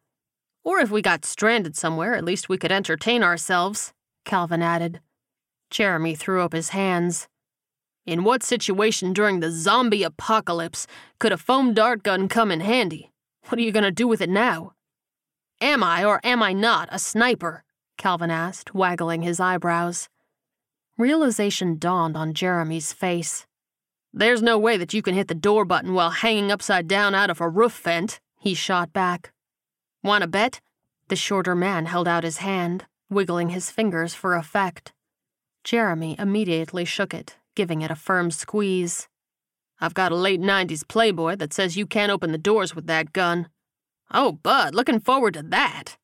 Or if we got stranded somewhere, at least we could entertain ourselves, Calvin added. Jeremy threw up his hands. In what situation during the zombie apocalypse could a foam dart gun come in handy? What are you going to do with it now? Am I or am I not a sniper? Calvin asked, waggling his eyebrows. Realization dawned on Jeremy's face. There's no way that you can hit the door button while hanging upside down out of a roof vent, he shot back. Want to bet? The shorter man held out his hand, wiggling his fingers for effect. Jeremy immediately shook it, giving it a firm squeeze. I've got a late 90s Playboy that says you can't open the doors with that gun. Oh, Bud, looking forward to that.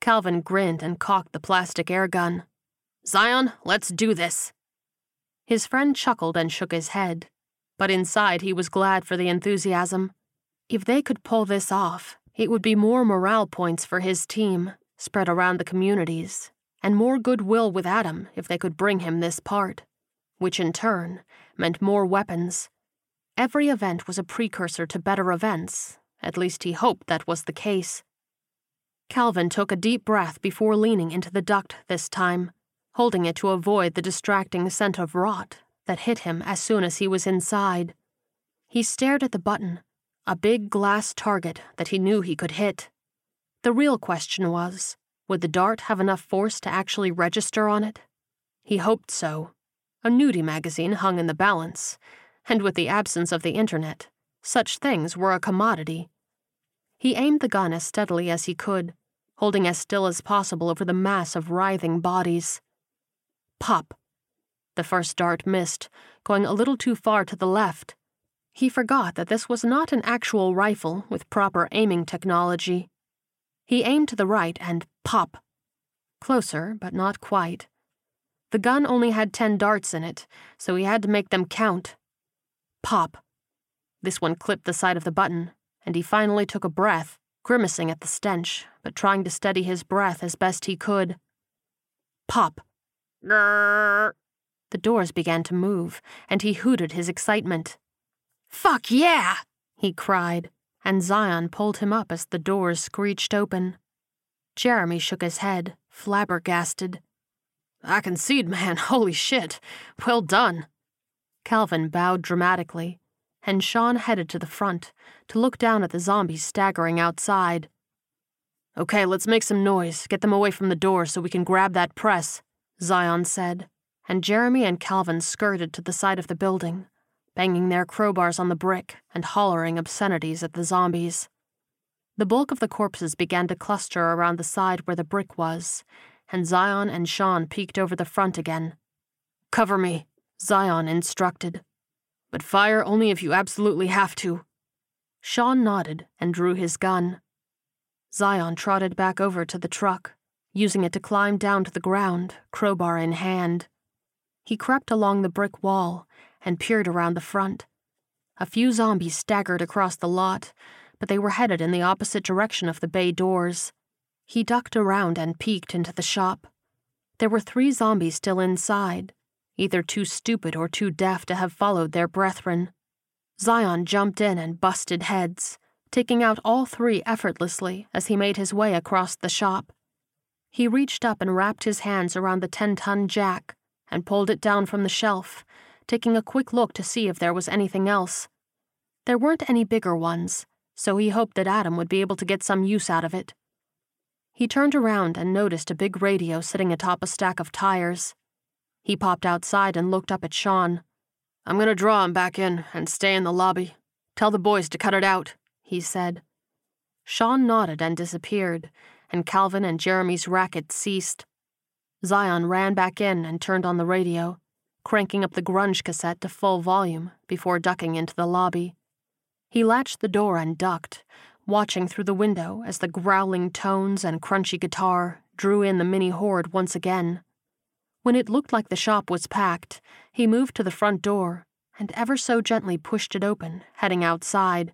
Calvin grinned and cocked the plastic air gun. Zion, let's do this. His friend chuckled and shook his head, but inside he was glad for the enthusiasm. If they could pull this off, it would be more morale points for his team, spread around the communities, and more goodwill with Adam if they could bring him this part, which in turn meant more weapons. Every event was a precursor to better events, at least he hoped that was the case. Calvin took a deep breath before leaning into the duct this time, holding it to avoid the distracting scent of rot that hit him as soon as he was inside. He stared at the button, a big glass target that he knew he could hit. The real question was would the dart have enough force to actually register on it? He hoped so. A nudie magazine hung in the balance, and with the absence of the internet, such things were a commodity. He aimed the gun as steadily as he could, holding as still as possible over the mass of writhing bodies. Pop! The first dart missed, going a little too far to the left. He forgot that this was not an actual rifle with proper aiming technology. He aimed to the right and pop! Closer, but not quite. The gun only had ten darts in it, so he had to make them count. Pop! This one clipped the side of the button, and he finally took a breath grimacing at the stench, but trying to steady his breath as best he could. Pop! The doors began to move, and he hooted his excitement. Fuck yeah! he cried, and Zion pulled him up as the doors screeched open. Jeremy shook his head, flabbergasted. I concede, man, [laughs] holy shit. Well done. Calvin bowed dramatically, and Sean headed to the front to look down at the zombies staggering outside. Okay, let's make some noise, get them away from the door so we can grab that press, Zion said, and Jeremy and Calvin skirted to the side of the building, banging their crowbars on the brick and hollering obscenities at the zombies. The bulk of the corpses began to cluster around the side where the brick was, and Zion and Sean peeked over the front again. Cover me, Zion instructed but fire only if you absolutely have to. Sean nodded and drew his gun. Zion trotted back over to the truck, using it to climb down to the ground, crowbar in hand. He crept along the brick wall and peered around the front. A few zombies staggered across the lot, but they were headed in the opposite direction of the bay doors. He ducked around and peeked into the shop. There were three zombies still inside, either too stupid or too deaf to have followed their brethren. Zion jumped in and busted heads, taking out all three effortlessly as he made his way across the shop. He reached up and wrapped his hands around the 10 ton jack and pulled it down from the shelf, taking a quick look to see if there was anything else. There weren't any bigger ones, so he hoped that Adam would be able to get some use out of it. He turned around and noticed a big radio sitting atop a stack of tires. He popped outside and looked up at Sean. I'm gonna draw him back in and stay in the lobby. Tell the boys to cut it out, he said. Sean nodded and disappeared, and Calvin and Jeremy's racket ceased. Zion ran back in and turned on the radio, cranking up the grunge cassette to full volume before ducking into the lobby. He latched the door and ducked, watching through the window as the growling tones and crunchy guitar drew in the mini horde once again. When it looked like the shop was packed, he moved to the front door and ever so gently pushed it open, heading outside.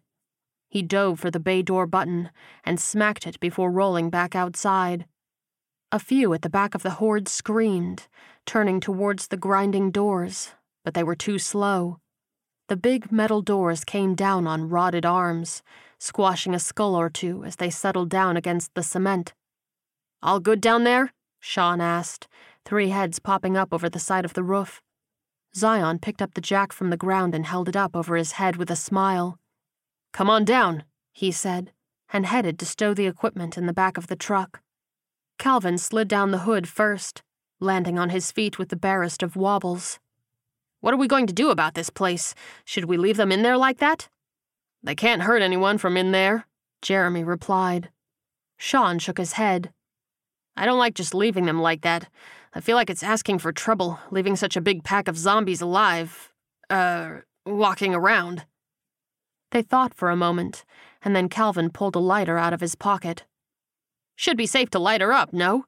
He dove for the bay door button and smacked it before rolling back outside. A few at the back of the horde screamed, turning towards the grinding doors, but they were too slow. The big metal doors came down on rotted arms, squashing a skull or two as they settled down against the cement. All good down there? Sean asked, three heads popping up over the side of the roof. Zion picked up the jack from the ground and held it up over his head with a smile. Come on down, he said, and headed to stow the equipment in the back of the truck. Calvin slid down the hood first, landing on his feet with the barest of wobbles. What are we going to do about this place? Should we leave them in there like that? They can't hurt anyone from in there, Jeremy replied. Sean shook his head. I don't like just leaving them like that. I feel like it's asking for trouble, leaving such a big pack of zombies alive, uh, walking around. They thought for a moment, and then Calvin pulled a lighter out of his pocket. Should be safe to light her up, no?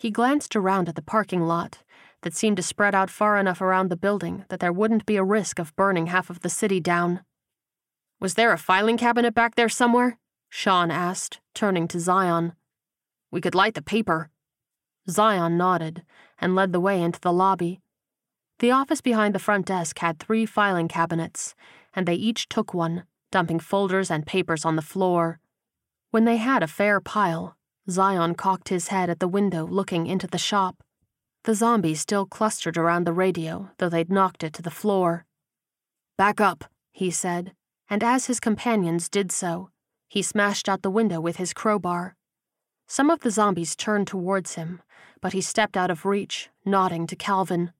He glanced around at the parking lot that seemed to spread out far enough around the building that there wouldn't be a risk of burning half of the city down. Was there a filing cabinet back there somewhere? Sean asked, turning to Zion. We could light the paper. Zion nodded and led the way into the lobby. The office behind the front desk had three filing cabinets, and they each took one, dumping folders and papers on the floor. When they had a fair pile, Zion cocked his head at the window looking into the shop. The zombies still clustered around the radio, though they'd knocked it to the floor. Back up, he said, and as his companions did so, he smashed out the window with his crowbar. Some of the zombies turned towards him, but he stepped out of reach, nodding to Calvin.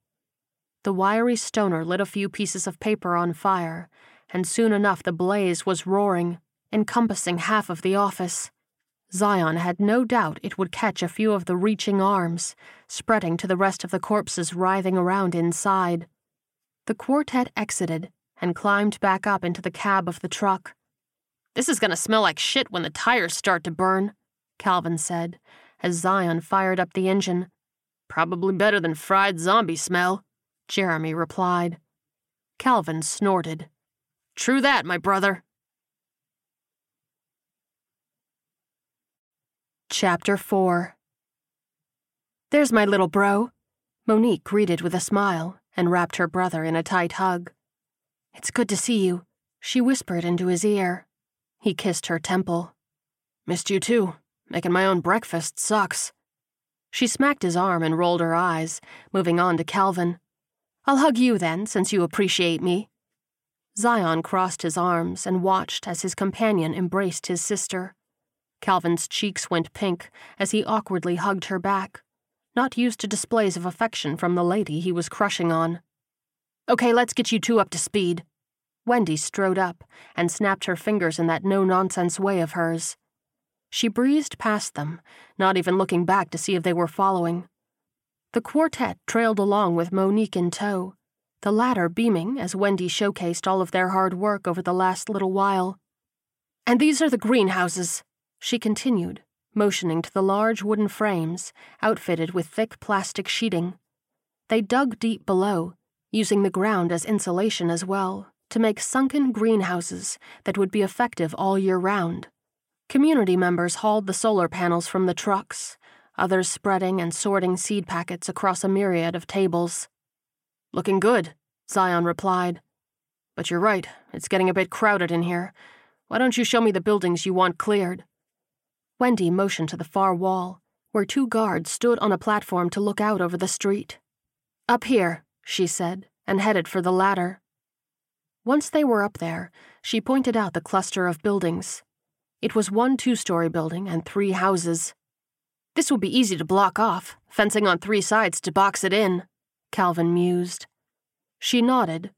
The wiry stoner lit a few pieces of paper on fire, and soon enough the blaze was roaring, encompassing half of the office. Zion had no doubt it would catch a few of the reaching arms, spreading to the rest of the corpses writhing around inside. The quartet exited and climbed back up into the cab of the truck. This is going to smell like shit when the tires start to burn, Calvin said, as Zion fired up the engine. Probably better than fried zombie smell, Jeremy replied. Calvin snorted. True that, my brother. Chapter 4 There's my little bro, Monique greeted with a smile and wrapped her brother in a tight hug. It's good to see you, she whispered into his ear. He kissed her temple. Missed you too. Making my own breakfast sucks. She smacked his arm and rolled her eyes, moving on to Calvin. I'll hug you then, since you appreciate me. Zion crossed his arms and watched as his companion embraced his sister. Calvin's cheeks went pink as he awkwardly hugged her back, not used to displays of affection from the lady he was crushing on. Okay, let's get you two up to speed. Wendy strode up and snapped her fingers in that no nonsense way of hers. She breezed past them, not even looking back to see if they were following. The quartet trailed along with Monique in tow, the latter beaming as Wendy showcased all of their hard work over the last little while. And these are the greenhouses, she continued, motioning to the large wooden frames outfitted with thick plastic sheeting. They dug deep below, using the ground as insulation as well, to make sunken greenhouses that would be effective all year round. Community members hauled the solar panels from the trucks, others spreading and sorting seed packets across a myriad of tables. Looking good, Zion replied. But you're right, it's getting a bit crowded in here. Why don't you show me the buildings you want cleared? Wendy motioned to the far wall, where two guards stood on a platform to look out over the street. Up here, she said, and headed for the ladder. Once they were up there, she pointed out the cluster of buildings, it was one two story building and three houses. This would be easy to block off, fencing on three sides to box it in, Calvin mused. She nodded.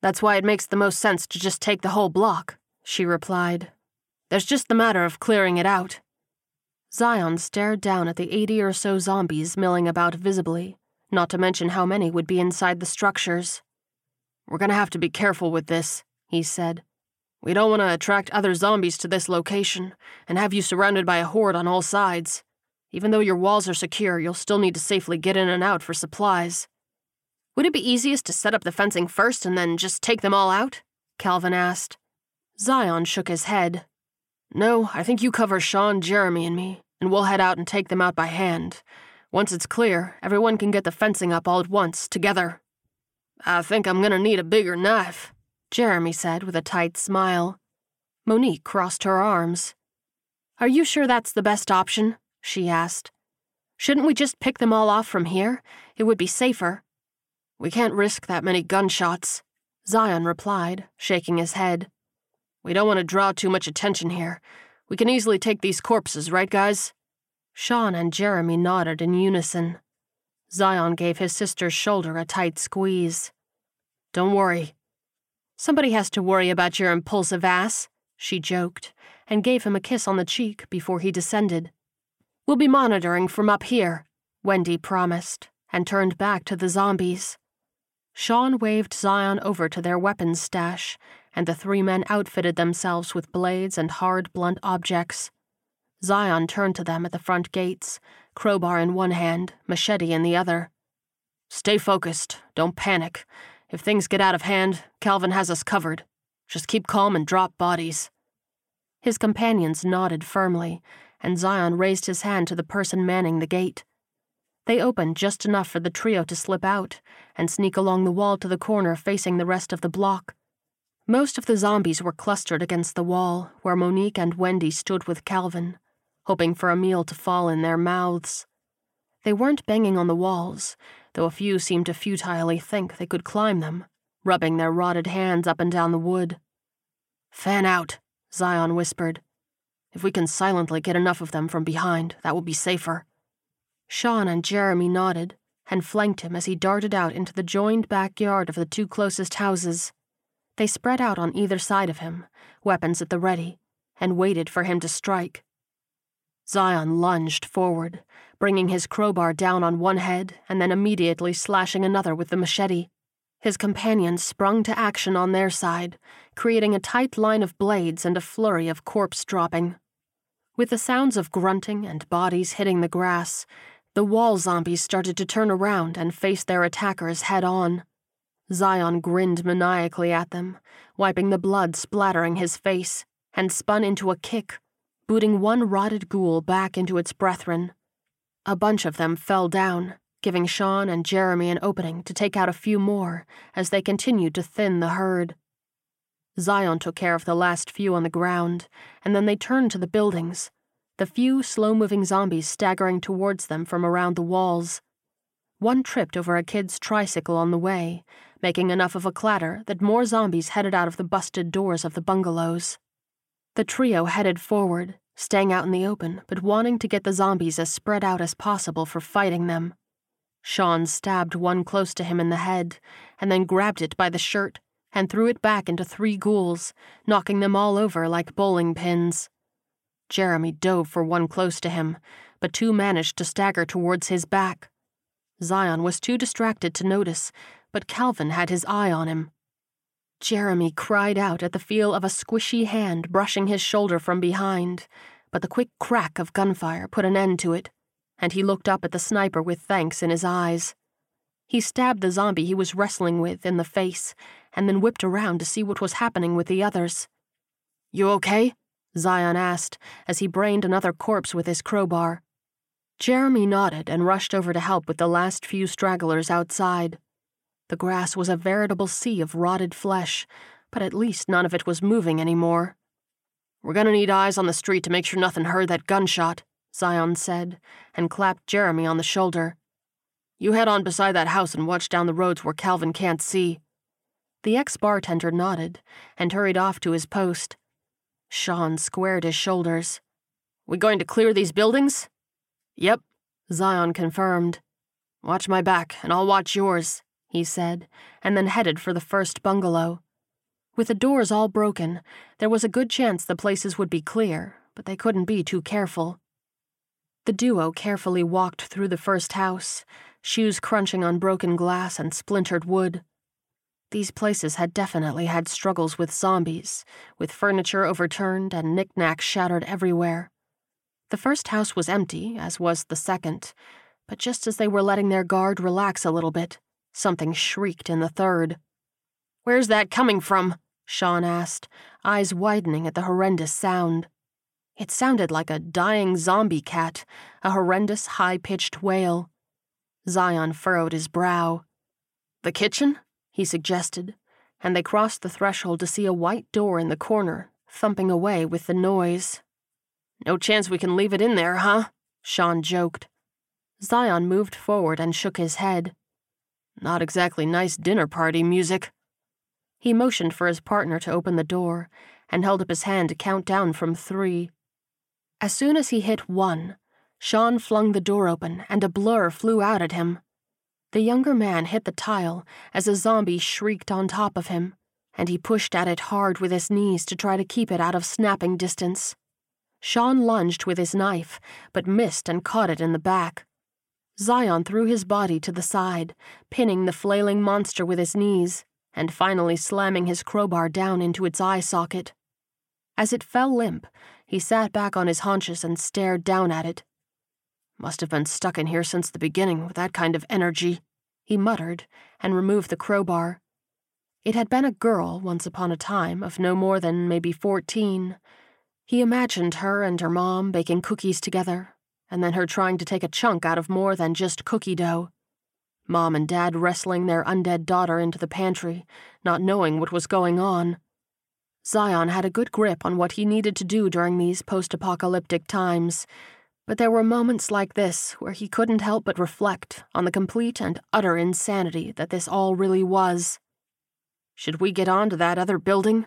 That's why it makes the most sense to just take the whole block, she replied. There's just the matter of clearing it out. Zion stared down at the 80 or so zombies milling about visibly, not to mention how many would be inside the structures. We're gonna have to be careful with this, he said. We don't want to attract other zombies to this location and have you surrounded by a horde on all sides. Even though your walls are secure, you'll still need to safely get in and out for supplies. Would it be easiest to set up the fencing first and then just take them all out? Calvin asked. Zion shook his head. No, I think you cover Sean, Jeremy, and me, and we'll head out and take them out by hand. Once it's clear, everyone can get the fencing up all at once, together. I think I'm gonna need a bigger knife, Jeremy said with a tight smile. Monique crossed her arms. Are you sure that's the best option? she asked. Shouldn't we just pick them all off from here? It would be safer. We can't risk that many gunshots, Zion replied, shaking his head. We don't want to draw too much attention here. We can easily take these corpses, right, guys? Sean and Jeremy nodded in unison. Zion gave his sister's shoulder a tight squeeze. Don't worry, Somebody has to worry about your impulsive ass, she joked, and gave him a kiss on the cheek before he descended. We'll be monitoring from up here, Wendy promised, and turned back to the zombies. Sean waved Zion over to their weapons stash, and the three men outfitted themselves with blades and hard, blunt objects. Zion turned to them at the front gates, crowbar in one hand, machete in the other. Stay focused, don't panic, if things get out of hand, Calvin has us covered. Just keep calm and drop bodies. His companions nodded firmly, and Zion raised his hand to the person manning the gate. They opened just enough for the trio to slip out and sneak along the wall to the corner facing the rest of the block. Most of the zombies were clustered against the wall, where Monique and Wendy stood with Calvin, hoping for a meal to fall in their mouths. They weren't banging on the walls, though a few seemed to futilely think they could climb them, rubbing their rotted hands up and down the wood. Fan out, Zion whispered. If we can silently get enough of them from behind, that will be safer. Sean and Jeremy nodded and flanked him as he darted out into the joined backyard of the two closest houses. They spread out on either side of him, weapons at the ready, and waited for him to strike. Zion lunged forward, bringing his crowbar down on one head and then immediately slashing another with the machete. His companions sprung to action on their side, creating a tight line of blades and a flurry of corpse dropping. With the sounds of grunting and bodies hitting the grass, the wall zombies started to turn around and face their attackers head on. Zion grinned maniacally at them, wiping the blood splattering his face, and spun into a kick, booting one rotted ghoul back into its brethren. A bunch of them fell down, giving Sean and Jeremy an opening to take out a few more as they continued to thin the herd. Zion took care of the last few on the ground, and then they turned to the buildings, the few slow moving zombies staggering towards them from around the walls. One tripped over a kid's tricycle on the way, making enough of a clatter that more zombies headed out of the busted doors of the bungalows. The trio headed forward, staying out in the open, but wanting to get the zombies as spread out as possible for fighting them. Sean stabbed one close to him in the head, and then grabbed it by the shirt and threw it back into three ghouls, knocking them all over like bowling pins. Jeremy dove for one close to him, but two managed to stagger towards his back. Zion was too distracted to notice, but Calvin had his eye on him. Jeremy cried out at the feel of a squishy hand brushing his shoulder from behind, but the quick crack of gunfire put an end to it, and he looked up at the sniper with thanks in his eyes. He stabbed the zombie he was wrestling with in the face, and then whipped around to see what was happening with the others. You okay? Zion asked as he brained another corpse with his crowbar. Jeremy nodded and rushed over to help with the last few stragglers outside. The grass was a veritable sea of rotted flesh, but at least none of it was moving anymore. We're gonna need eyes on the street to make sure nothing heard that gunshot, Zion said, and clapped Jeremy on the shoulder. You head on beside that house and watch down the roads where Calvin can't see. The ex bartender nodded and hurried off to his post. Sean squared his shoulders. We going to clear these buildings? Yep, Zion confirmed. Watch my back, and I'll watch yours, he said, and then headed for the first bungalow. With the doors all broken, there was a good chance the places would be clear, but they couldn't be too careful. The duo carefully walked through the first house, shoes crunching on broken glass and splintered wood. These places had definitely had struggles with zombies, with furniture overturned and knickknacks shattered everywhere. The first house was empty, as was the second, but just as they were letting their guard relax a little bit, something shrieked in the third. Where's that coming from? Sean asked, eyes widening at the horrendous sound. It sounded like a dying zombie cat, a horrendous high pitched wail. Zion furrowed his brow. The kitchen? he suggested, and they crossed the threshold to see a white door in the corner, thumping away with the noise. No chance we can leave it in there, huh? Sean joked. Zion moved forward and shook his head. Not exactly nice dinner party music. He motioned for his partner to open the door and held up his hand to count down from three. As soon as he hit one, Sean flung the door open and a blur flew out at him. The younger man hit the tile as a zombie shrieked on top of him, and he pushed at it hard with his knees to try to keep it out of snapping distance. Sean lunged with his knife, but missed and caught it in the back. Zion threw his body to the side, pinning the flailing monster with his knees, and finally slamming his crowbar down into its eye socket. As it fell limp, he sat back on his haunches and stared down at it, must have been stuck in here since the beginning with that kind of energy, he muttered, and removed the crowbar. It had been a girl once upon a time of no more than maybe fourteen. He imagined her and her mom baking cookies together, and then her trying to take a chunk out of more than just cookie dough. Mom and Dad wrestling their undead daughter into the pantry, not knowing what was going on. Zion had a good grip on what he needed to do during these post apocalyptic times, but there were moments like this where he couldn't help but reflect on the complete and utter insanity that this all really was. Should we get on to that other building?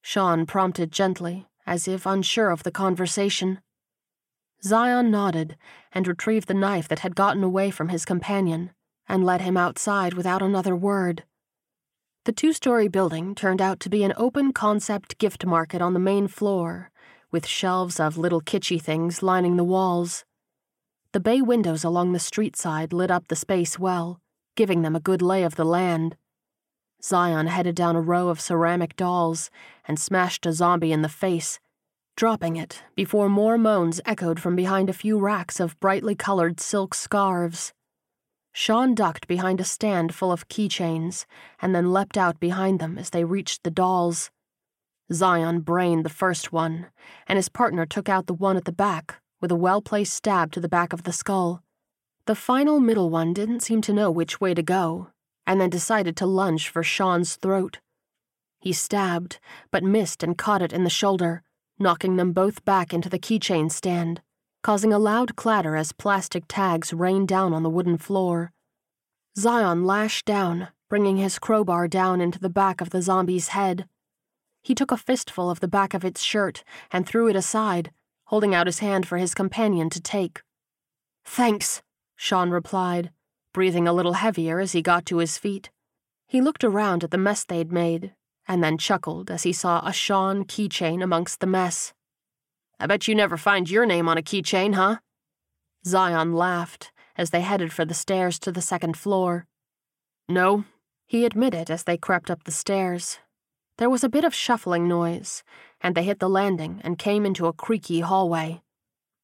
Sean prompted gently, as if unsure of the conversation. Zion nodded and retrieved the knife that had gotten away from his companion and led him outside without another word. The two story building turned out to be an open concept gift market on the main floor, with shelves of little kitschy things lining the walls. The bay windows along the street side lit up the space well, giving them a good lay of the land. Zion headed down a row of ceramic dolls and smashed a zombie in the face, dropping it before more moans echoed from behind a few racks of brightly colored silk scarves. Sean ducked behind a stand full of keychains and then leapt out behind them as they reached the dolls. Zion brained the first one, and his partner took out the one at the back with a well placed stab to the back of the skull. The final middle one didn't seem to know which way to go, and then decided to lunge for Sean's throat. He stabbed, but missed and caught it in the shoulder, knocking them both back into the keychain stand causing a loud clatter as plastic tags rained down on the wooden floor. Zion lashed down, bringing his crowbar down into the back of the zombie's head. He took a fistful of the back of its shirt and threw it aside, holding out his hand for his companion to take. Thanks, Sean replied, breathing a little heavier as he got to his feet. He looked around at the mess they'd made, and then chuckled as he saw a Sean keychain amongst the mess. I bet you never find your name on a keychain, huh? Zion laughed as they headed for the stairs to the second floor. No, he admitted as they crept up the stairs. There was a bit of shuffling noise, and they hit the landing and came into a creaky hallway.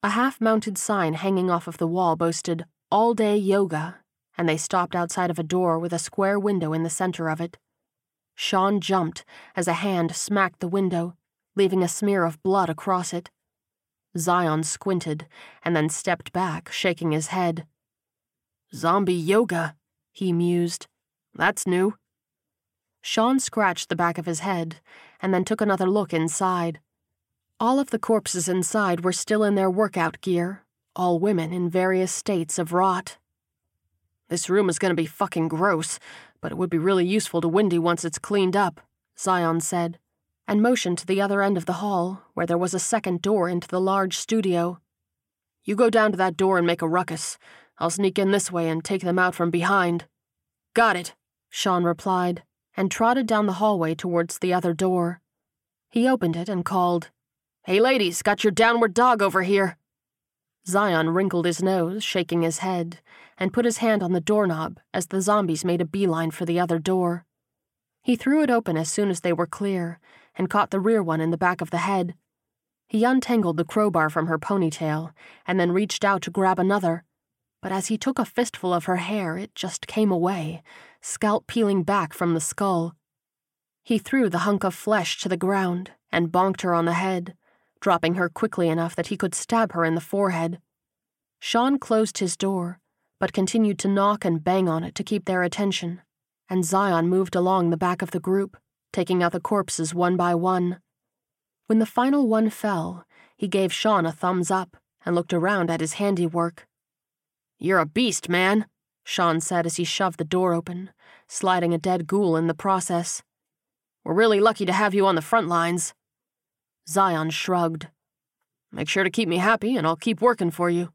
A half mounted sign hanging off of the wall boasted, All Day Yoga, and they stopped outside of a door with a square window in the center of it. Sean jumped as a hand smacked the window, leaving a smear of blood across it. Zion squinted and then stepped back, shaking his head. Zombie yoga, he mused. That's new. Sean scratched the back of his head and then took another look inside. All of the corpses inside were still in their workout gear, all women in various states of rot. This room is going to be fucking gross, but it would be really useful to Wendy once it's cleaned up, Zion said and motioned to the other end of the hall, where there was a second door into the large studio. You go down to that door and make a ruckus. I'll sneak in this way and take them out from behind. Got it, Sean replied, and trotted down the hallway towards the other door. He opened it and called, Hey ladies, got your downward dog over here. Zion wrinkled his nose, shaking his head, and put his hand on the doorknob as the zombies made a beeline for the other door. He threw it open as soon as they were clear and caught the rear one in the back of the head. He untangled the crowbar from her ponytail and then reached out to grab another. But as he took a fistful of her hair, it just came away, scalp peeling back from the skull. He threw the hunk of flesh to the ground and bonked her on the head, dropping her quickly enough that he could stab her in the forehead. Sean closed his door, but continued to knock and bang on it to keep their attention, and Zion moved along the back of the group taking out the corpses one by one. When the final one fell, he gave Sean a thumbs up and looked around at his handiwork. You're a beast, man, Sean said as he shoved the door open, sliding a dead ghoul in the process. We're really lucky to have you on the front lines. Zion shrugged. Make sure to keep me happy, and I'll keep working for you.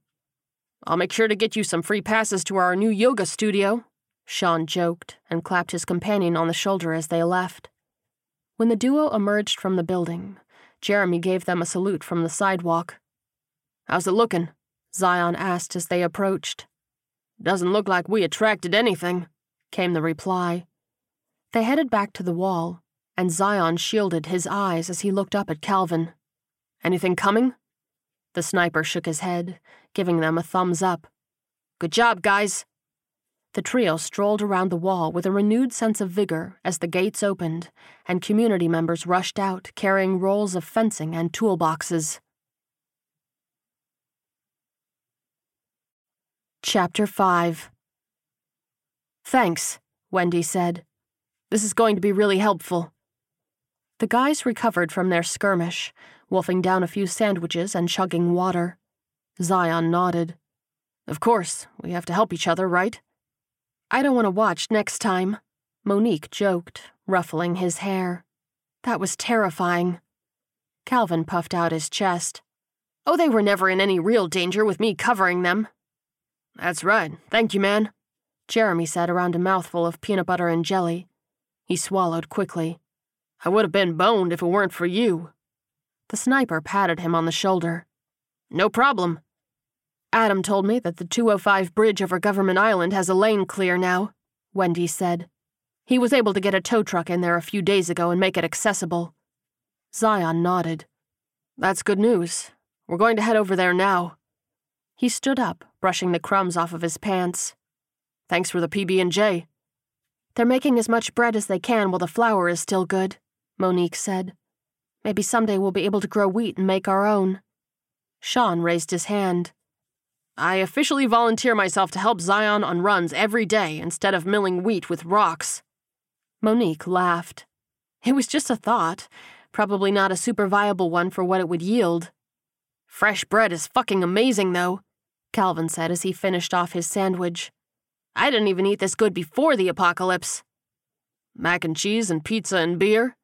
I'll make sure to get you some free passes to our new yoga studio, Sean joked and clapped his companion on the shoulder as they left. When the duo emerged from the building, Jeremy gave them a salute from the sidewalk. How's it looking? Zion asked as they approached. Doesn't look like we attracted anything, came the reply. They headed back to the wall, and Zion shielded his eyes as he looked up at Calvin. Anything coming? The sniper shook his head, giving them a thumbs up. Good job, guys. The trio strolled around the wall with a renewed sense of vigor as the gates opened and community members rushed out carrying rolls of fencing and toolboxes. Chapter 5 Thanks, Wendy said. This is going to be really helpful. The guys recovered from their skirmish, wolfing down a few sandwiches and chugging water. Zion nodded. Of course, we have to help each other, right? I don't want to watch next time, Monique joked, ruffling his hair. That was terrifying. Calvin puffed out his chest. Oh, they were never in any real danger with me covering them. That's right. Thank you, man, Jeremy said around a mouthful of peanut butter and jelly. He swallowed quickly. I would have been boned if it weren't for you. The sniper patted him on the shoulder. No problem. Adam told me that the 205 bridge over Government Island has a lane clear now, Wendy said. He was able to get a tow truck in there a few days ago and make it accessible. Zion nodded. That's good news. We're going to head over there now. He stood up, brushing the crumbs off of his pants. Thanks for the PB&J. They're making as much bread as they can while the flour is still good, Monique said. Maybe someday we'll be able to grow wheat and make our own. Sean raised his hand. I officially volunteer myself to help Zion on runs every day instead of milling wheat with rocks. Monique laughed. It was just a thought, probably not a super viable one for what it would yield. Fresh bread is fucking amazing, though, Calvin said as he finished off his sandwich. I didn't even eat this good before the apocalypse. Mac and cheese and pizza and beer?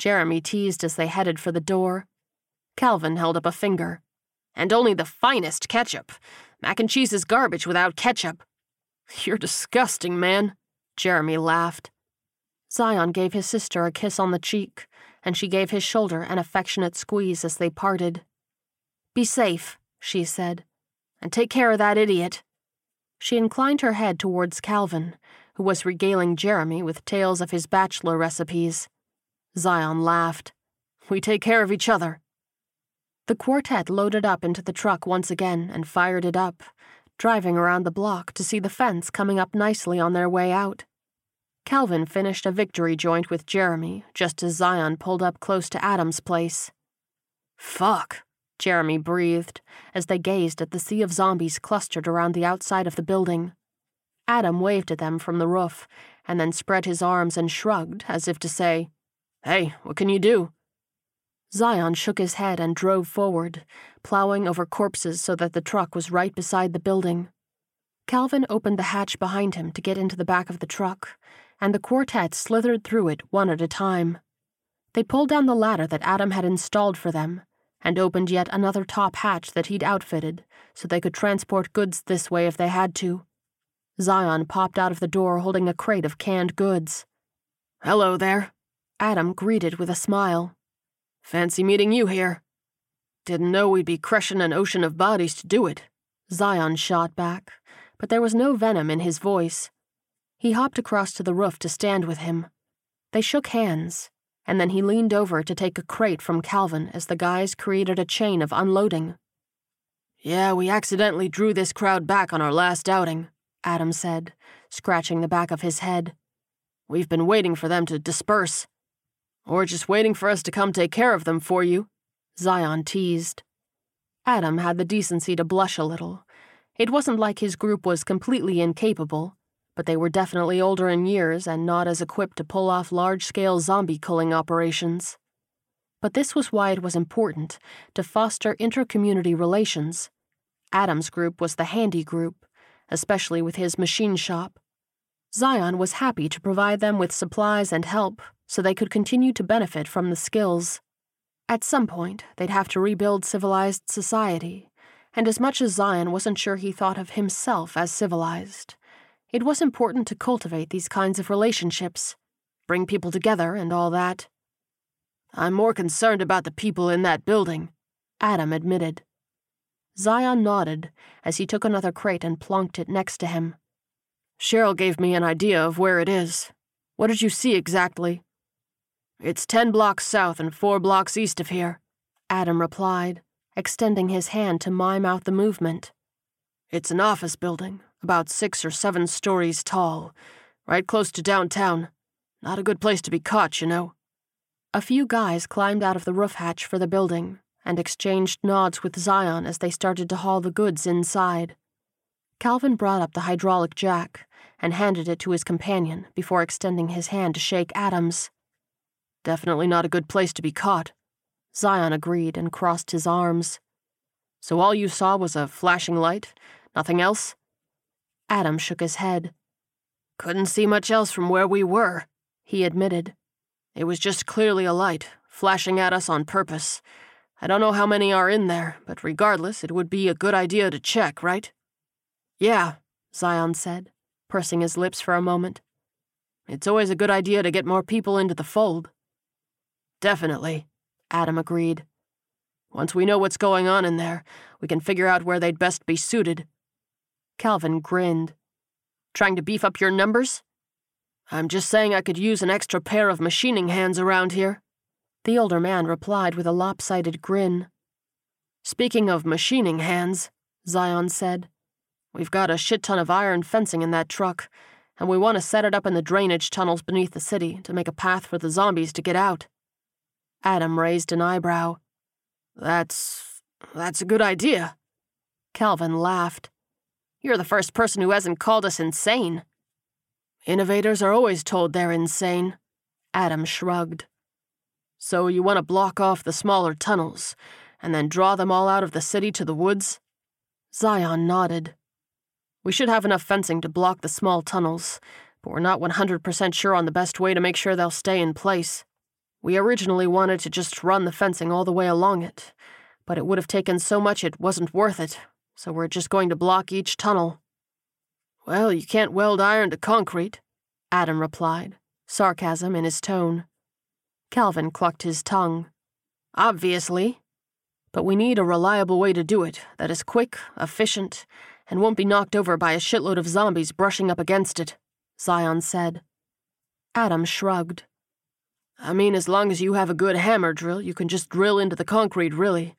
Jeremy teased as they headed for the door. Calvin held up a finger. And only the finest ketchup. Mac and cheese is garbage without ketchup. You're disgusting, man, Jeremy laughed. Zion gave his sister a kiss on the cheek, and she gave his shoulder an affectionate squeeze as they parted. Be safe, she said, and take care of that idiot. She inclined her head towards Calvin, who was regaling Jeremy with tales of his bachelor recipes. Zion laughed. We take care of each other. The quartet loaded up into the truck once again and fired it up, driving around the block to see the fence coming up nicely on their way out. Calvin finished a victory joint with Jeremy just as Zion pulled up close to Adam's place. Fuck, Jeremy breathed as they gazed at the sea of zombies clustered around the outside of the building. Adam waved at them from the roof and then spread his arms and shrugged as if to say, Hey, what can you do? Zion shook his head and drove forward, plowing over corpses so that the truck was right beside the building. Calvin opened the hatch behind him to get into the back of the truck, and the quartet slithered through it one at a time. They pulled down the ladder that Adam had installed for them, and opened yet another top hatch that he'd outfitted so they could transport goods this way if they had to. Zion popped out of the door holding a crate of canned goods. Hello there, Adam greeted with a smile. Fancy meeting you here. Didn't know we'd be crushing an ocean of bodies to do it. Zion shot back, but there was no venom in his voice. He hopped across to the roof to stand with him. They shook hands, and then he leaned over to take a crate from Calvin as the guys created a chain of unloading. Yeah, we accidentally drew this crowd back on our last outing, Adam said, scratching the back of his head. We've been waiting for them to disperse. Or just waiting for us to come take care of them for you, Zion teased. Adam had the decency to blush a little. It wasn't like his group was completely incapable, but they were definitely older in years and not as equipped to pull off large scale zombie culling operations. But this was why it was important to foster inter-community relations. Adam's group was the handy group, especially with his machine shop. Zion was happy to provide them with supplies and help so they could continue to benefit from the skills. At some point, they'd have to rebuild civilized society, and as much as Zion wasn't sure he thought of himself as civilized, it was important to cultivate these kinds of relationships, bring people together, and all that. I'm more concerned about the people in that building, Adam admitted. Zion nodded as he took another crate and plonked it next to him. Cheryl gave me an idea of where it is. What did you see exactly? It's ten blocks south and four blocks east of here, Adam replied, extending his hand to mime out the movement. It's an office building, about six or seven stories tall, right close to downtown. Not a good place to be caught, you know. A few guys climbed out of the roof hatch for the building and exchanged nods with Zion as they started to haul the goods inside. Calvin brought up the hydraulic jack and handed it to his companion before extending his hand to shake Adam's. Definitely not a good place to be caught. Zion agreed and crossed his arms. So all you saw was a flashing light? Nothing else? Adam shook his head. Couldn't see much else from where we were, he admitted. It was just clearly a light, flashing at us on purpose. I don't know how many are in there, but regardless, it would be a good idea to check, right? Yeah, Zion said, pursing his lips for a moment. It's always a good idea to get more people into the fold. Definitely, Adam agreed. Once we know what's going on in there, we can figure out where they'd best be suited. Calvin grinned. Trying to beef up your numbers? I'm just saying I could use an extra pair of machining hands around here. The older man replied with a lopsided grin. Speaking of machining hands, Zion said, we've got a shit ton of iron fencing in that truck, and we want to set it up in the drainage tunnels beneath the city to make a path for the zombies to get out. Adam raised an eyebrow. That's. that's a good idea. Calvin laughed. You're the first person who hasn't called us insane. Innovators are always told they're insane. Adam shrugged. So you want to block off the smaller tunnels, and then draw them all out of the city to the woods? Zion nodded. We should have enough fencing to block the small tunnels, but we're not 100% sure on the best way to make sure they'll stay in place. We originally wanted to just run the fencing all the way along it, but it would have taken so much it wasn't worth it, so we're just going to block each tunnel. Well, you can't weld iron to concrete, Adam replied, sarcasm in his tone. Calvin clucked his tongue. Obviously. But we need a reliable way to do it that is quick, efficient, and won't be knocked over by a shitload of zombies brushing up against it, Zion said. Adam shrugged. I mean, as long as you have a good hammer drill, you can just drill into the concrete, really.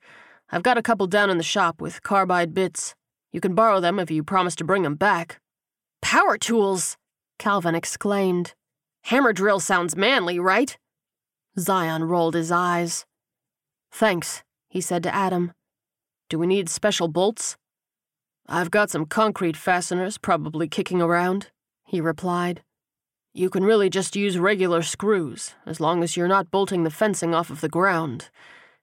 I've got a couple down in the shop with carbide bits. You can borrow them if you promise to bring them back. Power tools! Calvin exclaimed. Hammer drill sounds manly, right? Zion rolled his eyes. Thanks, he said to Adam. Do we need special bolts? I've got some concrete fasteners probably kicking around, he replied. You can really just use regular screws, as long as you're not bolting the fencing off of the ground.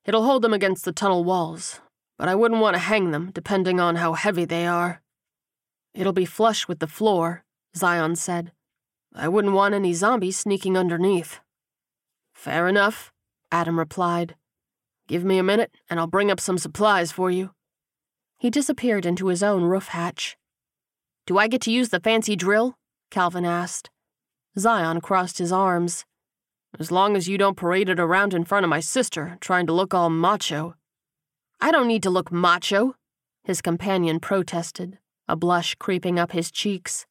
It'll hold them against the tunnel walls, but I wouldn't want to hang them, depending on how heavy they are. It'll be flush with the floor, Zion said. I wouldn't want any zombies sneaking underneath. Fair enough, Adam replied. Give me a minute, and I'll bring up some supplies for you. He disappeared into his own roof hatch. Do I get to use the fancy drill? Calvin asked. Zion crossed his arms. As long as you don't parade it around in front of my sister, trying to look all macho. I don't need to look macho, his companion protested, a blush creeping up his cheeks.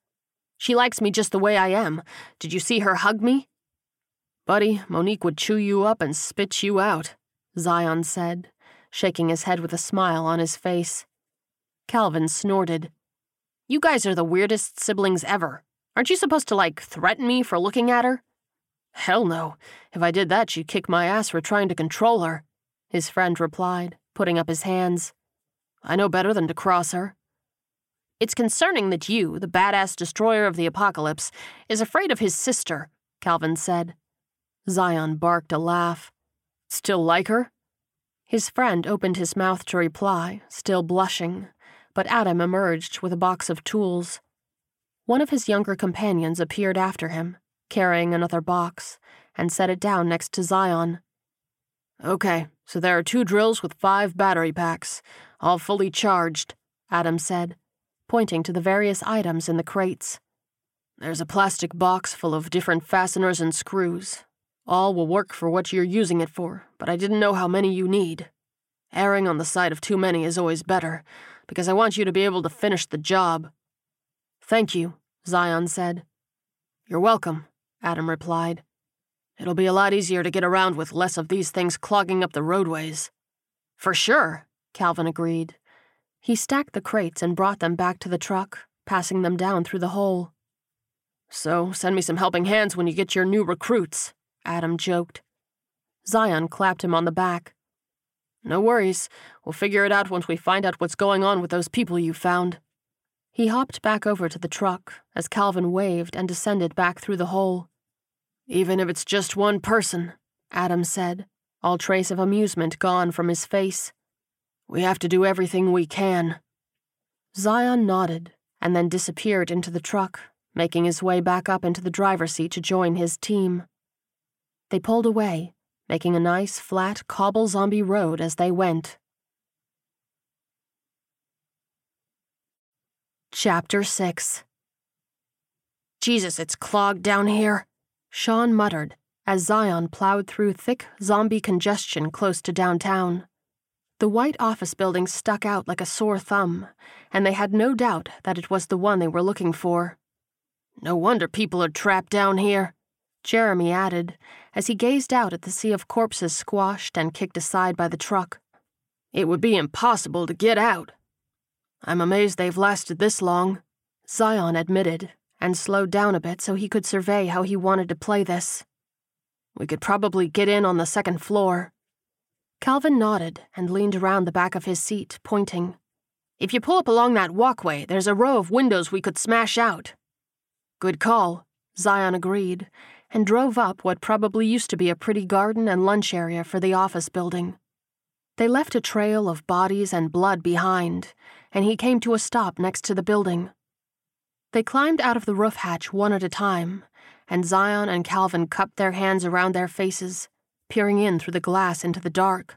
She likes me just the way I am. Did you see her hug me? Buddy, Monique would chew you up and spit you out, Zion said, shaking his head with a smile on his face. Calvin snorted. You guys are the weirdest siblings ever. Aren't you supposed to, like, threaten me for looking at her? Hell no. If I did that, she'd kick my ass for trying to control her, his friend replied, putting up his hands. I know better than to cross her. It's concerning that you, the badass destroyer of the apocalypse, is afraid of his sister, Calvin said. Zion barked a laugh. Still like her? His friend opened his mouth to reply, still blushing, but Adam emerged with a box of tools. One of his younger companions appeared after him, carrying another box, and set it down next to Zion. Okay, so there are two drills with five battery packs, all fully charged, Adam said, pointing to the various items in the crates. There's a plastic box full of different fasteners and screws. All will work for what you're using it for, but I didn't know how many you need. Erring on the side of too many is always better, because I want you to be able to finish the job. Thank you, Zion said. You're welcome, Adam replied. It'll be a lot easier to get around with less of these things clogging up the roadways. For sure, Calvin agreed. He stacked the crates and brought them back to the truck, passing them down through the hole. So, send me some helping hands when you get your new recruits, Adam joked. Zion clapped him on the back. No worries. We'll figure it out once we find out what's going on with those people you found. He hopped back over to the truck as Calvin waved and descended back through the hole. Even if it's just one person, Adam said, all trace of amusement gone from his face. We have to do everything we can. Zion nodded and then disappeared into the truck, making his way back up into the driver's seat to join his team. They pulled away, making a nice, flat, cobble zombie road as they went. Chapter 6 Jesus, it's clogged down here, Sean muttered as Zion plowed through thick zombie congestion close to downtown. The white office building stuck out like a sore thumb, and they had no doubt that it was the one they were looking for. No wonder people are trapped down here, Jeremy added as he gazed out at the sea of corpses squashed and kicked aside by the truck. It would be impossible to get out. I'm amazed they've lasted this long, Zion admitted, and slowed down a bit so he could survey how he wanted to play this. We could probably get in on the second floor. Calvin nodded and leaned around the back of his seat, pointing. If you pull up along that walkway, there's a row of windows we could smash out. Good call, Zion agreed, and drove up what probably used to be a pretty garden and lunch area for the office building. They left a trail of bodies and blood behind, and he came to a stop next to the building. They climbed out of the roof hatch one at a time, and Zion and Calvin cupped their hands around their faces, peering in through the glass into the dark.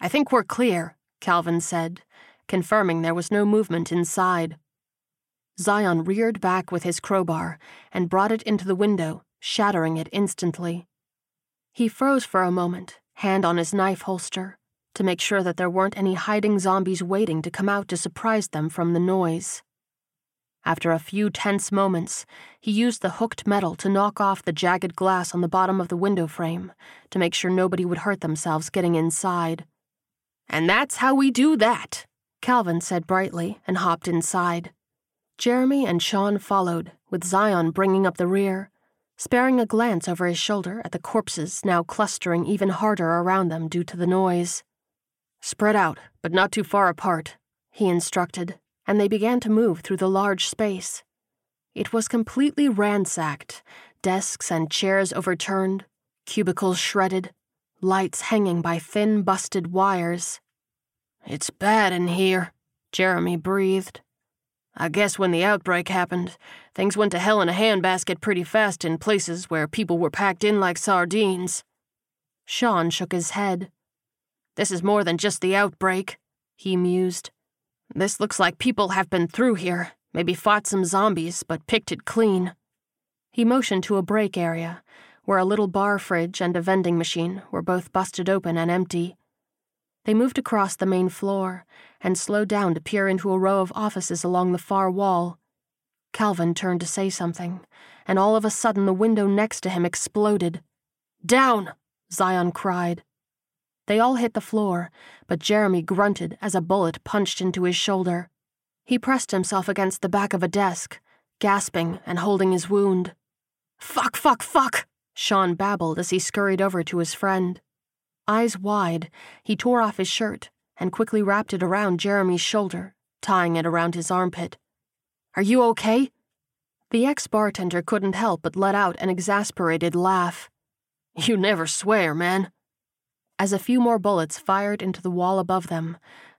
I think we're clear, Calvin said, confirming there was no movement inside. Zion reared back with his crowbar and brought it into the window, shattering it instantly. He froze for a moment, hand on his knife holster, to make sure that there weren't any hiding zombies waiting to come out to surprise them from the noise. After a few tense moments, he used the hooked metal to knock off the jagged glass on the bottom of the window frame to make sure nobody would hurt themselves getting inside. And that's how we do that, Calvin said brightly and hopped inside. Jeremy and Sean followed, with Zion bringing up the rear, sparing a glance over his shoulder at the corpses now clustering even harder around them due to the noise. Spread out, but not too far apart, he instructed, and they began to move through the large space. It was completely ransacked desks and chairs overturned, cubicles shredded, lights hanging by thin, busted wires. It's bad in here, Jeremy breathed. I guess when the outbreak happened, things went to hell in a handbasket pretty fast in places where people were packed in like sardines. Sean shook his head. This is more than just the outbreak, he mused. This looks like people have been through here, maybe fought some zombies, but picked it clean. He motioned to a break area, where a little bar fridge and a vending machine were both busted open and empty. They moved across the main floor and slowed down to peer into a row of offices along the far wall. Calvin turned to say something, and all of a sudden the window next to him exploded. Down! Zion cried. They all hit the floor, but Jeremy grunted as a bullet punched into his shoulder. He pressed himself against the back of a desk, gasping and holding his wound. Fuck, fuck, fuck, Sean babbled as he scurried over to his friend. Eyes wide, he tore off his shirt and quickly wrapped it around Jeremy's shoulder, tying it around his armpit. Are you okay? The ex bartender couldn't help but let out an exasperated laugh. You never swear, man. As a few more bullets fired into the wall above them,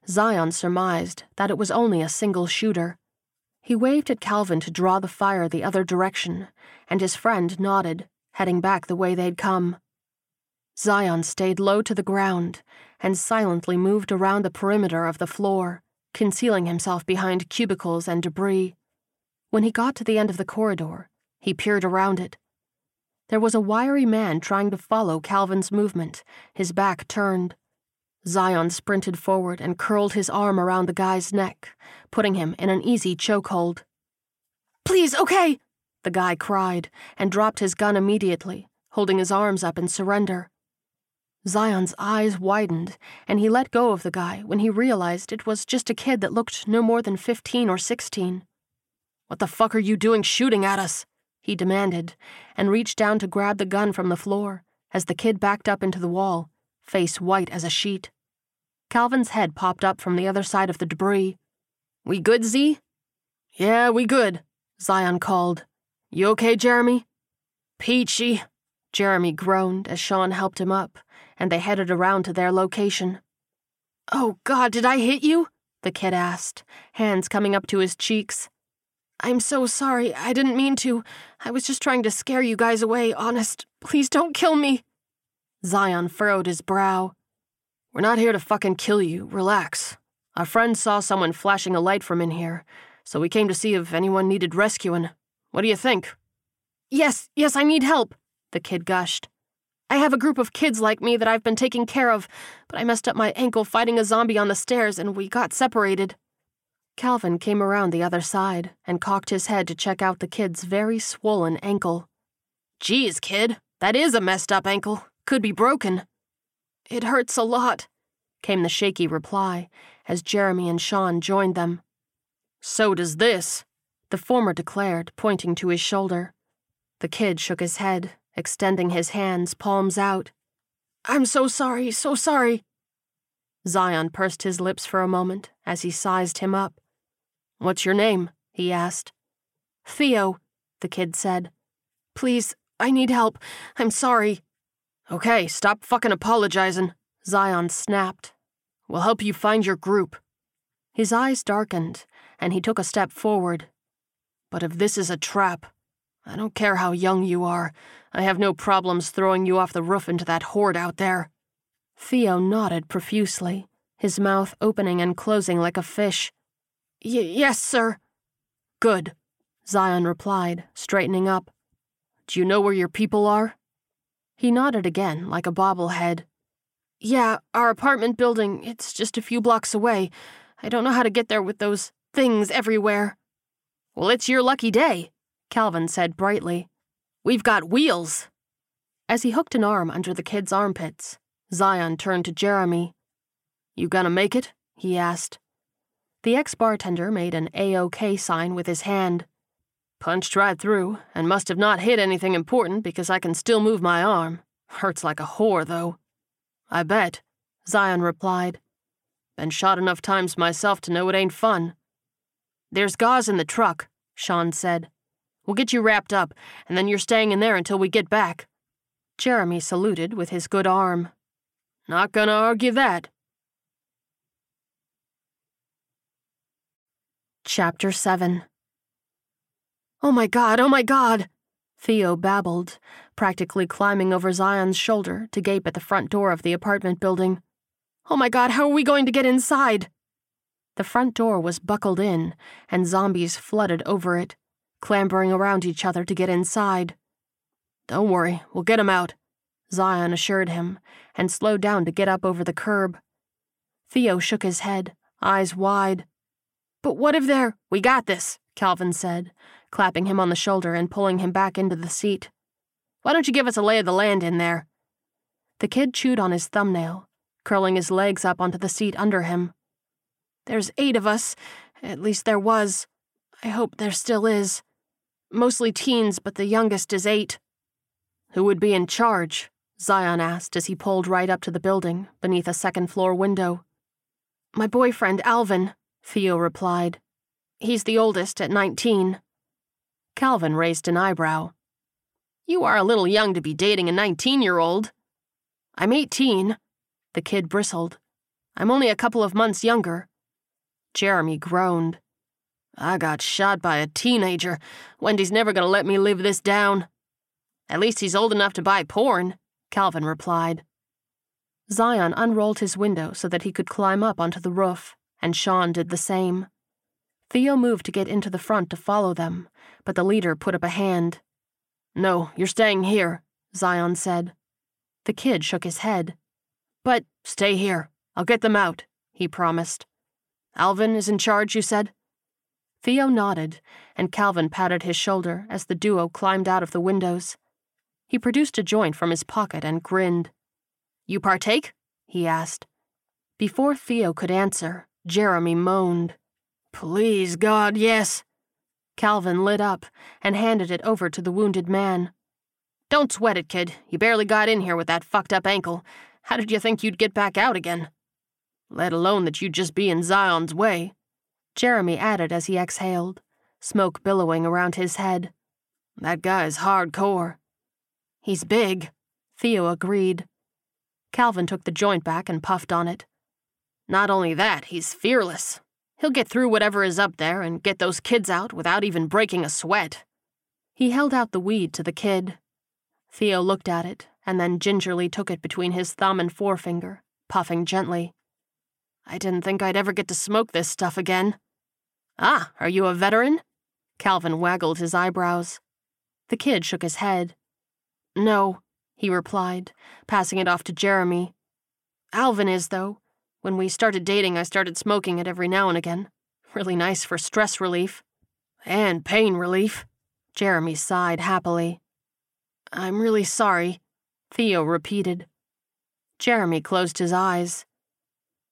Zion surmised that it was only a single shooter. He waved at Calvin to draw the fire the other direction, and his friend nodded, heading back the way they'd come. Zion stayed low to the ground and silently moved around the perimeter of the floor, concealing himself behind cubicles and debris. When he got to the end of the corridor, he peered around it there was a wiry man trying to follow Calvin's movement, his back turned. Zion sprinted forward and curled his arm around the guy's neck, putting him in an easy chokehold. Please, okay, the guy cried and dropped his gun immediately, holding his arms up in surrender. Zion's eyes widened, and he let go of the guy when he realized it was just a kid that looked no more than 15 or 16. What the fuck are you doing shooting at us? He demanded, and reached down to grab the gun from the floor as the kid backed up into the wall, face white as a sheet. Calvin's head popped up from the other side of the debris. We good, Z? Yeah, we good, Zion called. You okay, Jeremy? Peachy, Jeremy groaned as Sean helped him up, and they headed around to their location. Oh, God, did I hit you? The kid asked, hands coming up to his cheeks. I'm so sorry. I didn't mean to. I was just trying to scare you guys away, honest. Please don't kill me. Zion furrowed his brow. We're not here to fucking kill you. Relax. Our friend saw someone flashing a light from in here, so we came to see if anyone needed rescuing. What do you think? Yes, yes, I need help, the kid gushed. I have a group of kids like me that I've been taking care of, but I messed up my ankle fighting a zombie on the stairs and we got separated. Calvin came around the other side and cocked his head to check out the kid's very swollen ankle. Geez, kid, that is a messed up ankle. Could be broken. It hurts a lot, came the shaky reply as Jeremy and Sean joined them. So does this, the former declared, pointing to his shoulder. The kid shook his head extending his hands, palms out. I'm so sorry, so sorry. Zion pursed his lips for a moment as he sized him up. What's your name? he asked. Theo, the kid said. Please, I need help. I'm sorry. Okay, stop fucking apologizing, Zion snapped. We'll help you find your group. His eyes darkened, and he took a step forward. But if this is a trap, I don't care how young you are. I have no problems throwing you off the roof into that horde out there. Theo nodded profusely, his mouth opening and closing like a fish. yes, sir. Good, Zion replied, straightening up. Do you know where your people are? He nodded again, like a bobblehead. Yeah, our apartment building, it's just a few blocks away. I don't know how to get there with those things everywhere. Well, it's your lucky day, Calvin said brightly. We've got wheels. As he hooked an arm under the kid's armpits, Zion turned to Jeremy. You gonna make it? he asked. The ex bartender made an A-OK sign with his hand. Punched right through, and must have not hit anything important because I can still move my arm. Hurts like a whore, though. I bet, Zion replied. Been shot enough times myself to know it ain't fun. There's gauze in the truck, Sean said. We'll get you wrapped up, and then you're staying in there until we get back. Jeremy saluted with his good arm. Not gonna argue that. Chapter 7 Oh my god, oh my god! Theo babbled, practically climbing over Zion's shoulder to gape at the front door of the apartment building. Oh my god, how are we going to get inside? The front door was buckled in, and zombies flooded over it clambering around each other to get inside. Don't worry, we'll get him out, Zion assured him, and slowed down to get up over the curb. Theo shook his head, eyes wide. But what if they're. We got this, Calvin said, clapping him on the shoulder and pulling him back into the seat. Why don't you give us a lay of the land in there? The kid chewed on his thumbnail, curling his legs up onto the seat under him. There's eight of us. At least there was. I hope there still is. Mostly teens, but the youngest is eight. Who would be in charge? Zion asked as he pulled right up to the building, beneath a second floor window. My boyfriend, Alvin, Theo replied. He's the oldest at 19. Calvin raised an eyebrow. You are a little young to be dating a 19 year old. I'm 18. The kid bristled. I'm only a couple of months younger. Jeremy groaned. I got shot by a teenager. Wendy's never gonna let me live this down. At least he's old enough to buy porn, Calvin replied. Zion unrolled his window so that he could climb up onto the roof, and Sean did the same. Theo moved to get into the front to follow them, but the leader put up a hand. No, you're staying here, Zion said. The kid shook his head. But stay here. I'll get them out, he promised. Alvin is in charge, you said? Theo nodded, and Calvin patted his shoulder as the duo climbed out of the windows. He produced a joint from his pocket and grinned. You partake? he asked. Before Theo could answer, Jeremy moaned. Please, God, yes. Calvin lit up and handed it over to the wounded man. Don't sweat it, kid. You barely got in here with that fucked up ankle. How did you think you'd get back out again? Let alone that you'd just be in Zion's way. Jeremy added as he exhaled, smoke billowing around his head. That guy's hardcore. He's big, Theo agreed. Calvin took the joint back and puffed on it. Not only that, he's fearless. He'll get through whatever is up there and get those kids out without even breaking a sweat. He held out the weed to the kid. Theo looked at it and then gingerly took it between his thumb and forefinger, puffing gently. I didn't think I'd ever get to smoke this stuff again. Ah, are you a veteran? Calvin waggled his eyebrows. The kid shook his head. No, he replied, passing it off to Jeremy. Alvin is, though. When we started dating, I started smoking it every now and again. Really nice for stress relief. And pain relief. Jeremy sighed happily. I'm really sorry, Theo repeated. Jeremy closed his eyes.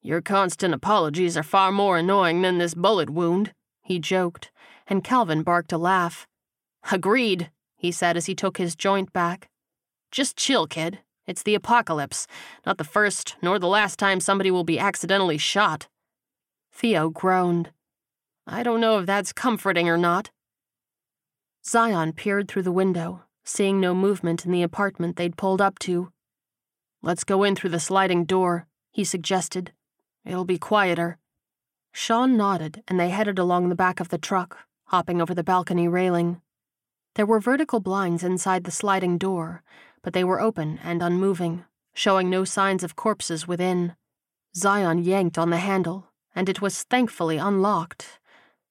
Your constant apologies are far more annoying than this bullet wound, he joked, and Calvin barked a laugh. Agreed, he said as he took his joint back. Just chill, kid. It's the apocalypse, not the first nor the last time somebody will be accidentally shot. Theo groaned. I don't know if that's comforting or not. Zion peered through the window, seeing no movement in the apartment they'd pulled up to. Let's go in through the sliding door, he suggested. It'll be quieter. Sean nodded, and they headed along the back of the truck, hopping over the balcony railing. There were vertical blinds inside the sliding door, but they were open and unmoving, showing no signs of corpses within. Zion yanked on the handle, and it was thankfully unlocked.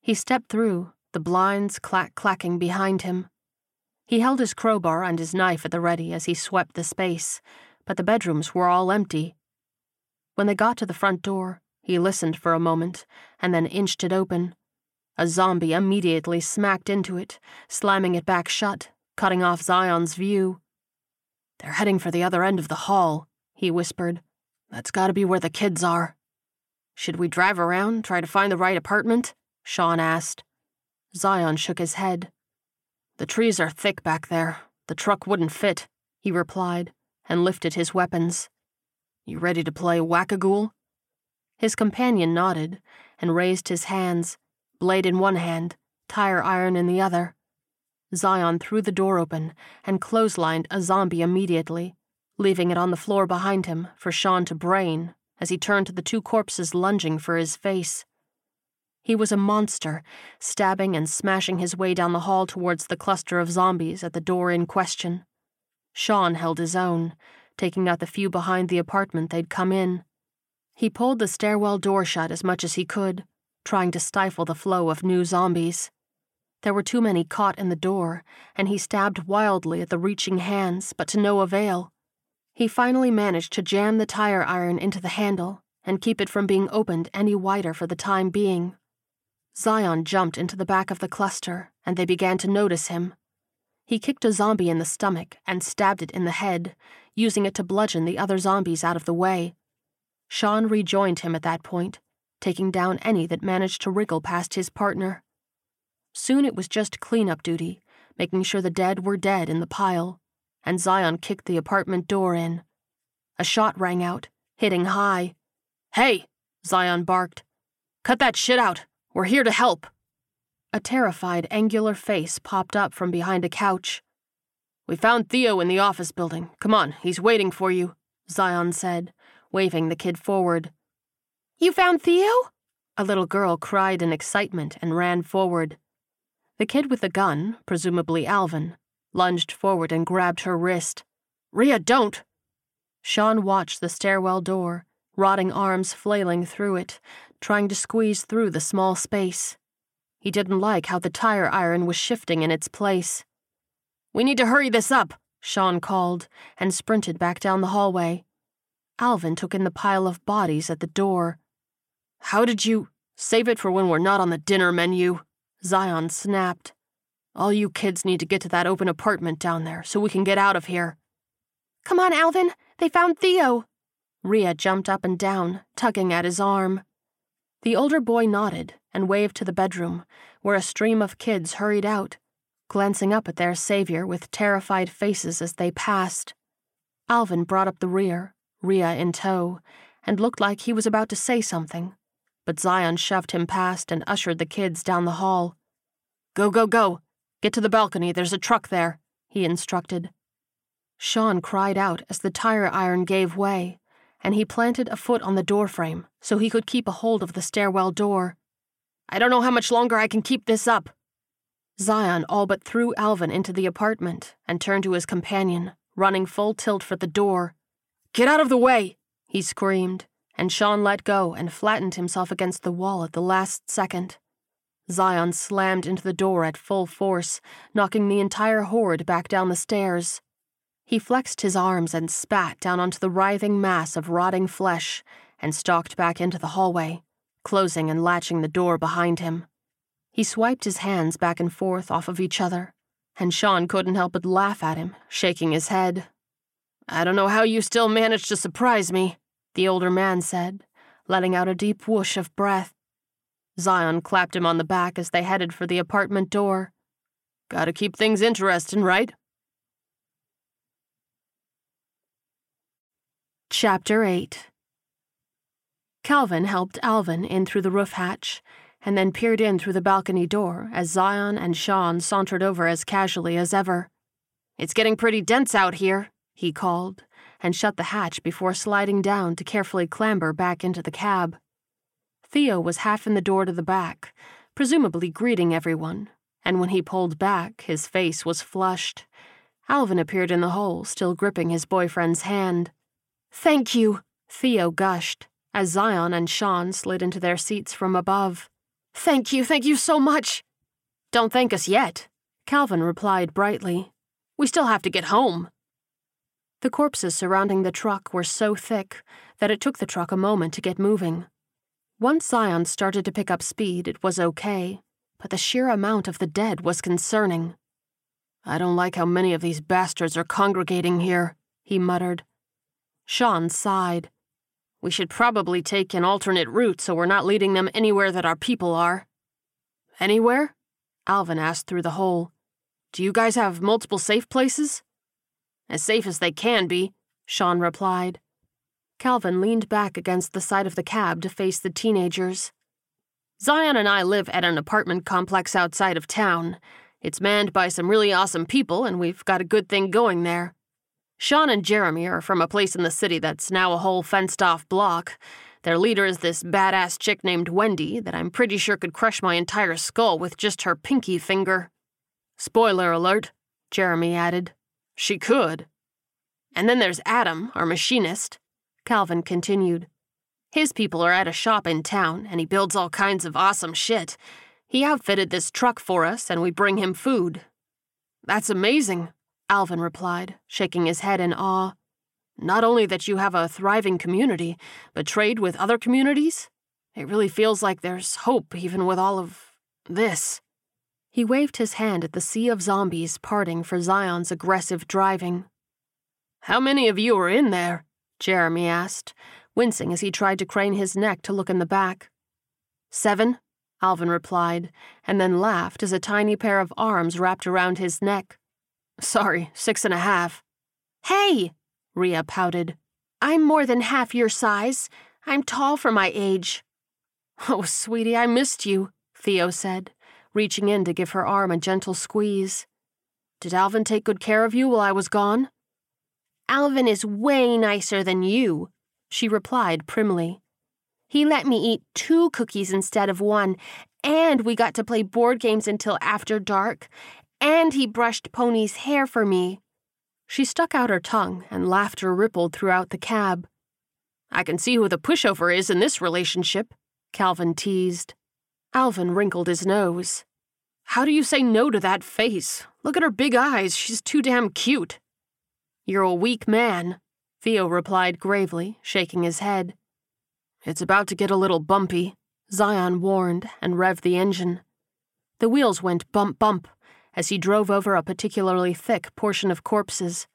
He stepped through, the blinds clack clacking behind him. He held his crowbar and his knife at the ready as he swept the space, but the bedrooms were all empty. When they got to the front door, he listened for a moment and then inched it open. A zombie immediately smacked into it, slamming it back shut, cutting off Zion's view. They're heading for the other end of the hall, he whispered. That's gotta be where the kids are. Should we drive around, try to find the right apartment? Sean asked. Zion shook his head. The trees are thick back there. The truck wouldn't fit, he replied, and lifted his weapons. You ready to play whack-a-ghoul? His companion nodded and raised his hands, blade in one hand, tire iron in the other. Zion threw the door open and clotheslined a zombie immediately, leaving it on the floor behind him for Sean to brain as he turned to the two corpses lunging for his face. He was a monster, stabbing and smashing his way down the hall towards the cluster of zombies at the door in question. Sean held his own, taking out the few behind the apartment they'd come in. He pulled the stairwell door shut as much as he could, trying to stifle the flow of new zombies. There were too many caught in the door, and he stabbed wildly at the reaching hands, but to no avail. He finally managed to jam the tire iron into the handle and keep it from being opened any wider for the time being. Zion jumped into the back of the cluster, and they began to notice him. He kicked a zombie in the stomach and stabbed it in the head, using it to bludgeon the other zombies out of the way. Sean rejoined him at that point, taking down any that managed to wriggle past his partner. Soon it was just cleanup duty, making sure the dead were dead in the pile, and Zion kicked the apartment door in. A shot rang out, hitting high. Hey, Zion barked. Cut that shit out. We're here to help. A terrified, angular face popped up from behind a couch. We found Theo in the office building. Come on, he's waiting for you, Zion said, waving the kid forward. You found Theo? A little girl cried in excitement and ran forward. The kid with the gun, presumably Alvin, lunged forward and grabbed her wrist. Ria, don't! Sean watched the stairwell door, rotting arms flailing through it, trying to squeeze through the small space. He didn't like how the tire iron was shifting in its place. We need to hurry this up, Sean called, and sprinted back down the hallway. Alvin took in the pile of bodies at the door. How did you save it for when we're not on the dinner menu? Zion snapped. All you kids need to get to that open apartment down there so we can get out of here. Come on, Alvin. They found Theo. Ria jumped up and down, tugging at his arm. The older boy nodded and waved to the bedroom, where a stream of kids hurried out, glancing up at their savior with terrified faces as they passed. Alvin brought up the rear, Ria in tow, and looked like he was about to say something, but Zion shoved him past and ushered the kids down the hall. Go, go, go. Get to the balcony, there's a truck there, he instructed. Sean cried out as the tire iron gave way, and he planted a foot on the doorframe so he could keep a hold of the stairwell door. I don't know how much longer I can keep this up. Zion all but threw Alvin into the apartment and turned to his companion, running full tilt for the door. Get out of the way! he screamed, and Sean let go and flattened himself against the wall at the last second. Zion slammed into the door at full force, knocking the entire horde back down the stairs. He flexed his arms and spat down onto the writhing mass of rotting flesh and stalked back into the hallway, closing and latching the door behind him. He swiped his hands back and forth off of each other, and Sean couldn't help but laugh at him, shaking his head. I don't know how you still managed to surprise me, the older man said, letting out a deep whoosh of breath. Zion clapped him on the back as they headed for the apartment door. Gotta keep things interesting, right? Chapter 8 Calvin helped Alvin in through the roof hatch, and then peered in through the balcony door as Zion and Sean sauntered over as casually as ever. It's getting pretty dense out here, he called, and shut the hatch before sliding down to carefully clamber back into the cab. Theo was half in the door to the back, presumably greeting everyone, and when he pulled back, his face was flushed. Alvin appeared in the hole, still gripping his boyfriend's hand. Thank you, Theo gushed, as Zion and Sean slid into their seats from above. Thank you, thank you so much. Don't thank us yet, Calvin replied brightly. We still have to get home. The corpses surrounding the truck were so thick that it took the truck a moment to get moving. Once Zion started to pick up speed, it was okay, but the sheer amount of the dead was concerning. I don't like how many of these bastards are congregating here, he muttered. Sean sighed. We should probably take an alternate route so we're not leading them anywhere that our people are. Anywhere? Alvin asked through the hole. Do you guys have multiple safe places? As safe as they can be, Sean replied. Calvin leaned back against the side of the cab to face the teenagers. Zion and I live at an apartment complex outside of town. It's manned by some really awesome people, and we've got a good thing going there. Sean and Jeremy are from a place in the city that's now a whole fenced off block. Their leader is this badass chick named Wendy that I'm pretty sure could crush my entire skull with just her pinky finger. Spoiler alert, Jeremy added. She could. And then there's Adam, our machinist. Calvin continued. His people are at a shop in town, and he builds all kinds of awesome shit. He outfitted this truck for us, and we bring him food. That's amazing, Alvin replied, shaking his head in awe. Not only that you have a thriving community, but trade with other communities? It really feels like there's hope even with all of this. He waved his hand at the sea of zombies parting for Zion's aggressive driving. How many of you are in there? Jeremy asked, wincing as he tried to crane his neck to look in the back. Seven, Alvin replied, and then laughed as a tiny pair of arms wrapped around his neck. Sorry, six and a half. Hey, Ria pouted. I'm more than half your size. I'm tall for my age. Oh, sweetie, I missed you, Theo said, reaching in to give her arm a gentle squeeze. Did Alvin take good care of you while I was gone? Alvin is way nicer than you, she replied primly. He let me eat two cookies instead of one, and we got to play board games until after dark, and he brushed Pony's hair for me. She stuck out her tongue, and laughter rippled throughout the cab. I can see who the pushover is in this relationship, Calvin teased. Alvin wrinkled his nose. How do you say no to that face? Look at her big eyes. She's too damn cute. You're a weak man, Theo replied gravely, shaking his head. It's about to get a little bumpy, Zion warned and revved the engine. The wheels went bump bump as he drove over a particularly thick portion of corpses,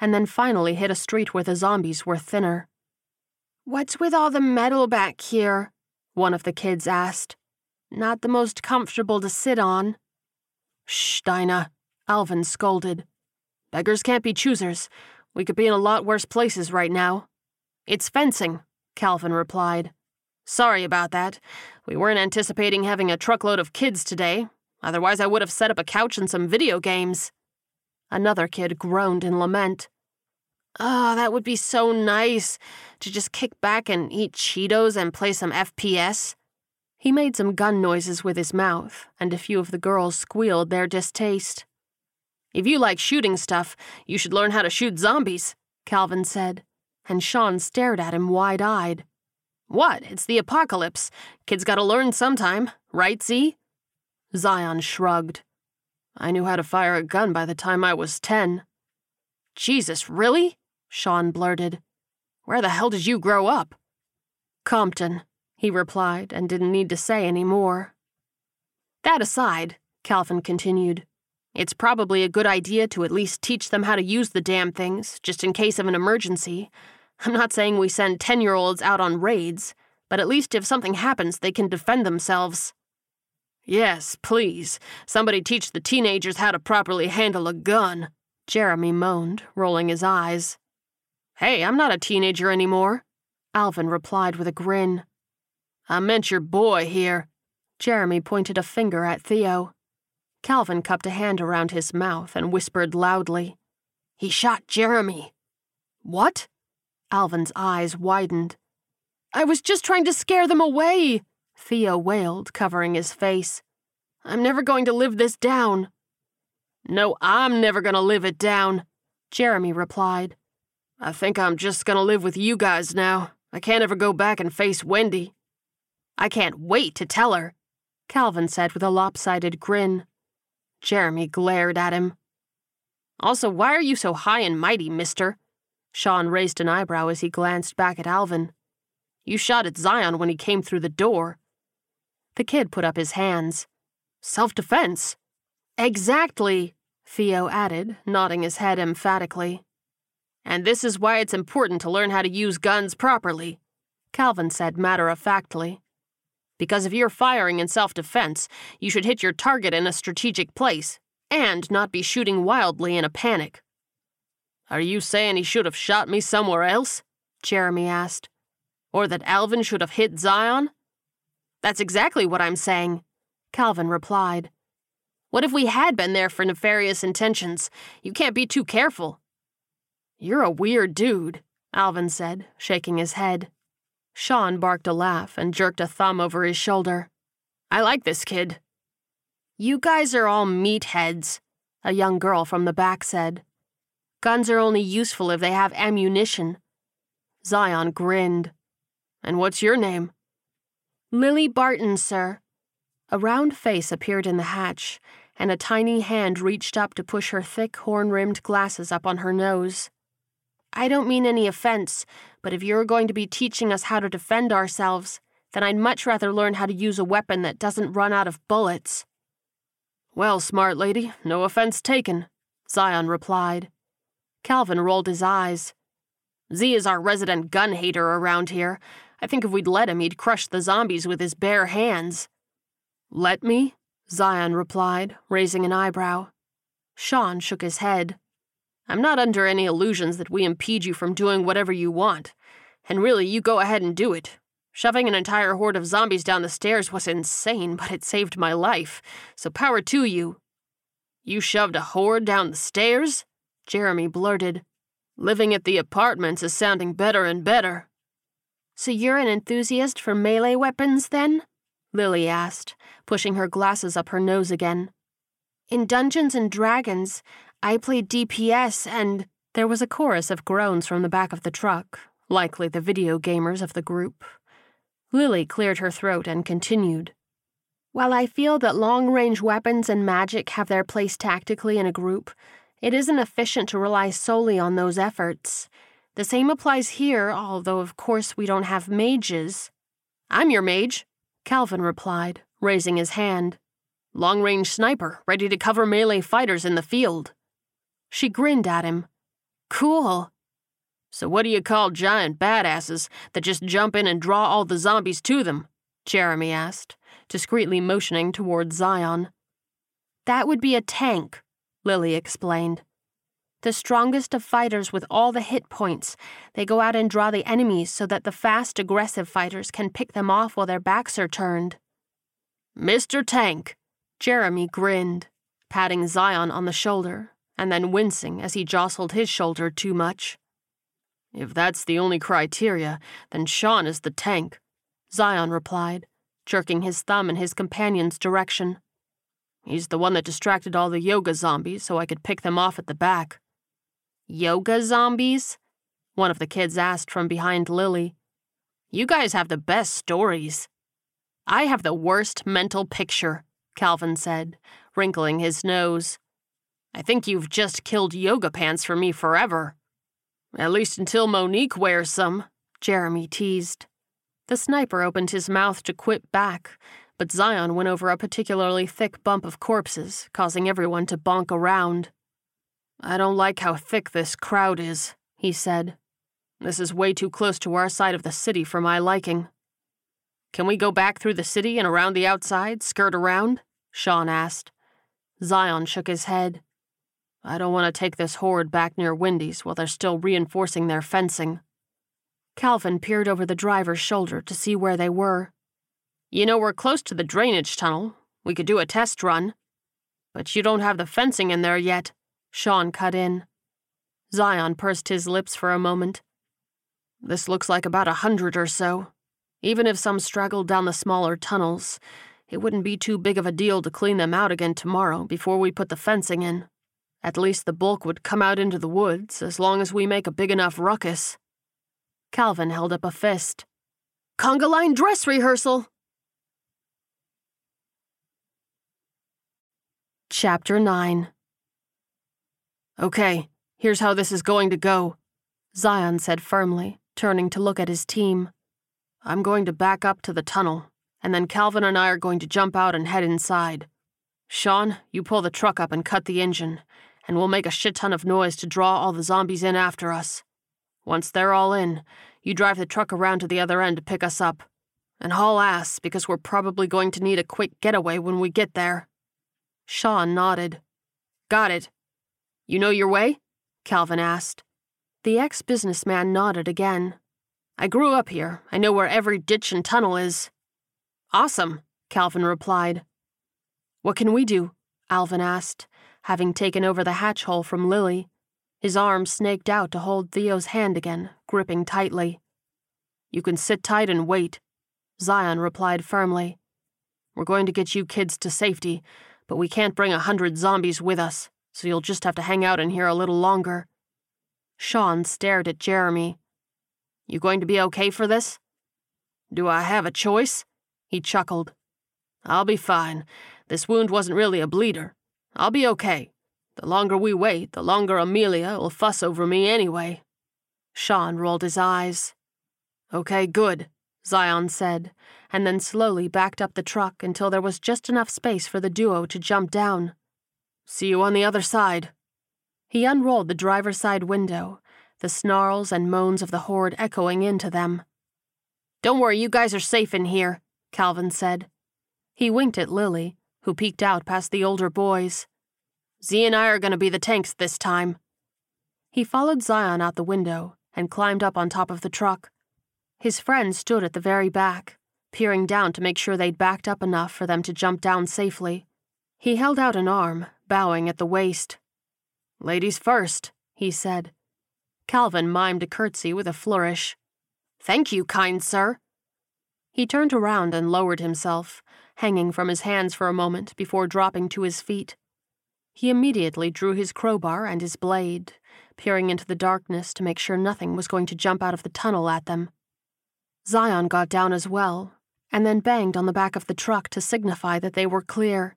and then finally hit a street where the zombies were thinner. What's with all the metal back here? One of the kids asked. Not the most comfortable to sit on. Shh, Dinah, Alvin scolded. Beggars can't be choosers. We could be in a lot worse places right now. It's fencing, Calvin replied. Sorry about that. We weren't anticipating having a truckload of kids today. Otherwise, I would have set up a couch and some video games. Another kid groaned in lament. Oh, that would be so nice to just kick back and eat Cheetos and play some FPS. He made some gun noises with his mouth, and a few of the girls squealed their distaste. If you like shooting stuff, you should learn how to shoot zombies, Calvin said, and Sean stared at him wide eyed. What? It's the apocalypse. Kids gotta learn sometime, right, Z? Zion shrugged. I knew how to fire a gun by the time I was ten. Jesus, really? Sean blurted. Where the hell did you grow up? Compton, he replied, and didn't need to say any more. That aside, Calvin continued, it's probably a good idea to at least teach them how to use the damn things, just in case of an emergency. I'm not saying we send 10 year olds out on raids, but at least if something happens, they can defend themselves. Yes, please. Somebody teach the teenagers how to properly handle a gun, Jeremy moaned, rolling his eyes. Hey, I'm not a teenager anymore, Alvin replied with a grin. I meant your boy here. Jeremy pointed a finger at Theo. Calvin cupped a hand around his mouth and whispered loudly, He shot Jeremy. What? Alvin's eyes widened. I was just trying to scare them away, Theo wailed, covering his face. I'm never going to live this down. No, I'm never going to live it down, Jeremy replied. I think I'm just going to live with you guys now. I can't ever go back and face Wendy. I can't wait to tell her, Calvin said with a lopsided grin. Jeremy glared at him. Also, why are you so high and mighty, mister? Sean raised an eyebrow as he glanced back at Alvin. You shot at Zion when he came through the door. The kid put up his hands. Self defense. Exactly, Theo added, nodding his head emphatically. And this is why it's important to learn how to use guns properly, Calvin said matter of factly. Because if you're firing in self defense, you should hit your target in a strategic place, and not be shooting wildly in a panic. Are you saying he should have shot me somewhere else? Jeremy asked. Or that Alvin should have hit Zion? That's exactly what I'm saying, Calvin replied. What if we had been there for nefarious intentions? You can't be too careful. You're a weird dude, Alvin said, shaking his head. Sean barked a laugh and jerked a thumb over his shoulder. I like this kid. You guys are all meatheads, a young girl from the back said. Guns are only useful if they have ammunition. Zion grinned. And what's your name? Lily Barton, sir. A round face appeared in the hatch, and a tiny hand reached up to push her thick horn rimmed glasses up on her nose. I don't mean any offense, but if you're going to be teaching us how to defend ourselves, then I'd much rather learn how to use a weapon that doesn't run out of bullets. Well, smart lady, no offense taken, Zion replied. Calvin rolled his eyes. Z is our resident gun hater around here. I think if we'd let him, he'd crush the zombies with his bare hands. Let me? Zion replied, raising an eyebrow. Sean shook his head. I'm not under any illusions that we impede you from doing whatever you want. And really, you go ahead and do it. Shoving an entire horde of zombies down the stairs was insane, but it saved my life. So power to you. You shoved a horde down the stairs? Jeremy blurted. Living at the apartments is sounding better and better. So you're an enthusiast for melee weapons, then? Lily asked, pushing her glasses up her nose again. In Dungeons and Dragons, I played DPS and. There was a chorus of groans from the back of the truck, likely the video gamers of the group. Lily cleared her throat and continued. While I feel that long range weapons and magic have their place tactically in a group, it isn't efficient to rely solely on those efforts. The same applies here, although of course we don't have mages. I'm your mage, Calvin replied, raising his hand. Long range sniper, ready to cover melee fighters in the field. She grinned at him. Cool. So what do you call giant badasses that just jump in and draw all the zombies to them? Jeremy asked, discreetly motioning toward Zion. That would be a tank, Lily explained. The strongest of fighters with all the hit points. They go out and draw the enemies so that the fast, aggressive fighters can pick them off while their backs are turned. Mr. Tank, Jeremy grinned, patting Zion on the shoulder, and then wincing as he jostled his shoulder too much. If that's the only criteria, then Sean is the tank, Zion replied, jerking his thumb in his companion's direction. He's the one that distracted all the yoga zombies so I could pick them off at the back. Yoga zombies? One of the kids asked from behind Lily. You guys have the best stories. I have the worst mental picture, Calvin said, wrinkling his nose. I think you've just killed yoga pants for me forever. At least until Monique wears some, Jeremy teased. The sniper opened his mouth to quit back, but Zion went over a particularly thick bump of corpses, causing everyone to bonk around. I don't like how thick this crowd is, he said. This is way too close to our side of the city for my liking. Can we go back through the city and around the outside, skirt around? Sean asked. Zion shook his head. I don't want to take this horde back near Wendy's while they're still reinforcing their fencing. Calvin peered over the driver's shoulder to see where they were. You know, we're close to the drainage tunnel. We could do a test run. But you don't have the fencing in there yet, Sean cut in. Zion pursed his lips for a moment. This looks like about a hundred or so. Even if some straggled down the smaller tunnels, it wouldn't be too big of a deal to clean them out again tomorrow before we put the fencing in. At least the bulk would come out into the woods as long as we make a big enough ruckus. Calvin held up a fist. Conga line dress rehearsal! Chapter 9 Okay, here's how this is going to go, Zion said firmly, turning to look at his team. I'm going to back up to the tunnel, and then Calvin and I are going to jump out and head inside. Sean, you pull the truck up and cut the engine, and we'll make a shit ton of noise to draw all the zombies in after us. Once they're all in, you drive the truck around to the other end to pick us up. And haul ass, because we're probably going to need a quick getaway when we get there. Sean nodded. Got it. You know your way? Calvin asked. The ex businessman nodded again. I grew up here. I know where every ditch and tunnel is. Awesome, Calvin replied. What can we do? Alvin asked having taken over the hatch hole from Lily. His arm snaked out to hold Theo's hand again, gripping tightly. You can sit tight and wait, Zion replied firmly. We're going to get you kids to safety, but we can't bring a hundred zombies with us, so you'll just have to hang out in here a little longer. Sean stared at Jeremy. You going to be okay for this? Do I have a choice? He chuckled. I'll be fine. This wound wasn't really a bleeder. I'll be okay. The longer we wait, the longer Amelia will fuss over me anyway. Sean rolled his eyes. Okay, good, Zion said, and then slowly backed up the truck until there was just enough space for the duo to jump down. See you on the other side. He unrolled the driver's side window, the snarls and moans of the horde echoing into them. Don't worry, you guys are safe in here, Calvin said. He winked at Lily, who peeked out past the older boys. Z and I are going to be the tanks this time. He followed Zion out the window and climbed up on top of the truck. His friend stood at the very back, peering down to make sure they'd backed up enough for them to jump down safely. He held out an arm, bowing at the waist. Ladies first, he said. Calvin mimed a curtsy with a flourish. Thank you, kind sir. He turned around and lowered himself, hanging from his hands for a moment before dropping to his feet. He immediately drew his crowbar and his blade, peering into the darkness to make sure nothing was going to jump out of the tunnel at them. Zion got down as well, and then banged on the back of the truck to signify that they were clear.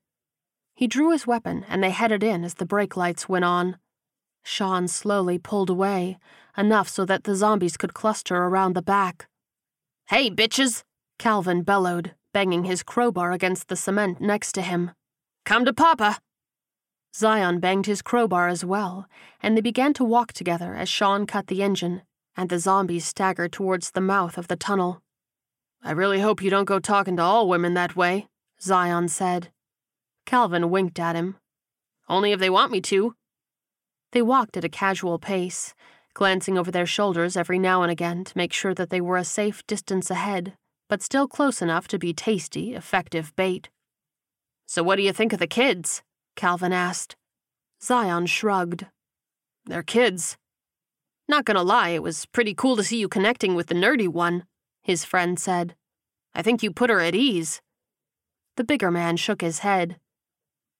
He drew his weapon and they headed in as the brake lights went on. Sean slowly pulled away, enough so that the zombies could cluster around the back. Hey, bitches! Calvin bellowed, banging his crowbar against the cement next to him. Come to Papa! Zion banged his crowbar as well, and they began to walk together as Sean cut the engine, and the zombies staggered towards the mouth of the tunnel. I really hope you don't go talking to all women that way, Zion said. Calvin winked at him. Only if they want me to. They walked at a casual pace, glancing over their shoulders every now and again to make sure that they were a safe distance ahead but still close enough to be tasty, effective bait. So, what do you think of the kids? Calvin asked. Zion shrugged. They're kids. Not gonna lie, it was pretty cool to see you connecting with the nerdy one, his friend said. I think you put her at ease. The bigger man shook his head.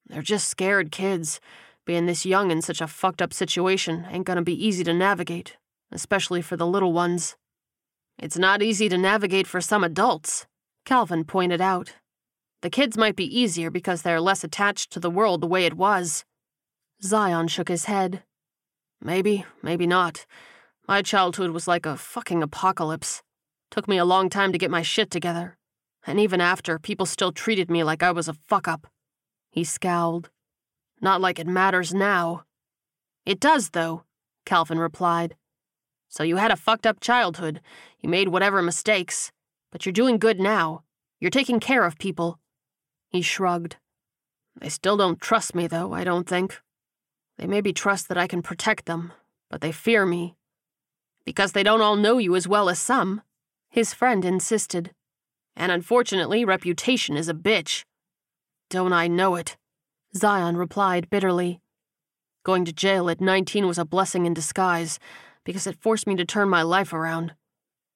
They're just scared kids. Being this young in such a fucked up situation ain't gonna be easy to navigate, especially for the little ones. It's not easy to navigate for some adults, Calvin pointed out. The kids might be easier because they're less attached to the world the way it was. Zion shook his head. Maybe, maybe not. My childhood was like a fucking apocalypse. Took me a long time to get my shit together. And even after, people still treated me like I was a fuck up. He scowled. Not like it matters now. It does, though, Calvin replied. So you had a fucked up childhood. You made whatever mistakes. But you're doing good now. You're taking care of people. He shrugged. They still don't trust me, though, I don't think. They maybe trust that I can protect them, but they fear me. Because they don't all know you as well as some, his friend insisted. And unfortunately, reputation is a bitch. Don't I know it? Zion replied bitterly. Going to jail at 19 was a blessing in disguise, because it forced me to turn my life around.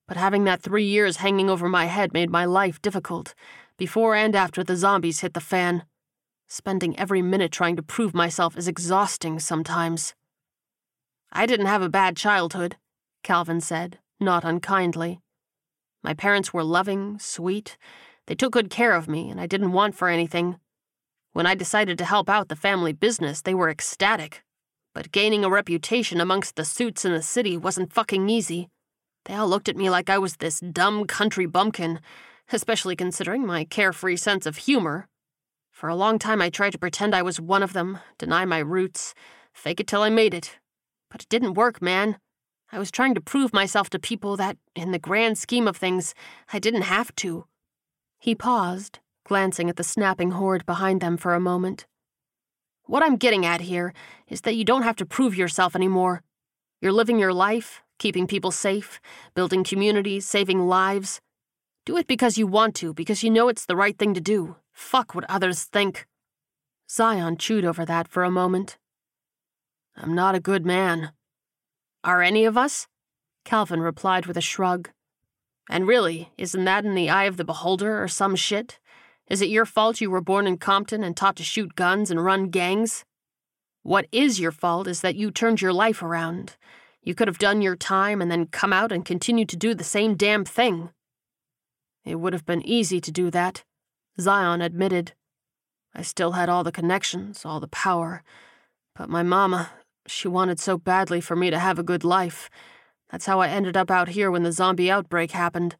But having that three years hanging over my head made my life difficult, before and after the zombies hit the fan. Spending every minute trying to prove myself is exhausting sometimes. I didn't have a bad childhood, Calvin said, not unkindly. My parents were loving, sweet. They took good care of me, and I didn't want for anything. When I decided to help out the family business, they were ecstatic. But gaining a reputation amongst the suits in the city wasn't fucking easy. They all looked at me like I was this dumb country bumpkin, especially considering my carefree sense of humor. For a long time, I tried to pretend I was one of them, deny my roots, fake it till I made it. But it didn't work, man. I was trying to prove myself to people that, in the grand scheme of things, I didn't have to. He paused, glancing at the snapping horde behind them for a moment. What I'm getting at here is that you don't have to prove yourself anymore. You're living your life, keeping people safe, building communities, saving lives. Do it because you want to, because you know it's the right thing to do, Fuck what others think. Zion chewed over that for a moment. I'm not a good man. Are any of us? Calvin replied with a shrug. And really, isn't that in the eye of the beholder or some shit? Is it your fault you were born in Compton and taught to shoot guns and run gangs? What is your fault is that you turned your life around. You could have done your time and then come out and continued to do the same damn thing. It would have been easy to do that. Zion admitted. I still had all the connections, all the power. But my mama, she wanted so badly for me to have a good life. That's how I ended up out here when the zombie outbreak happened.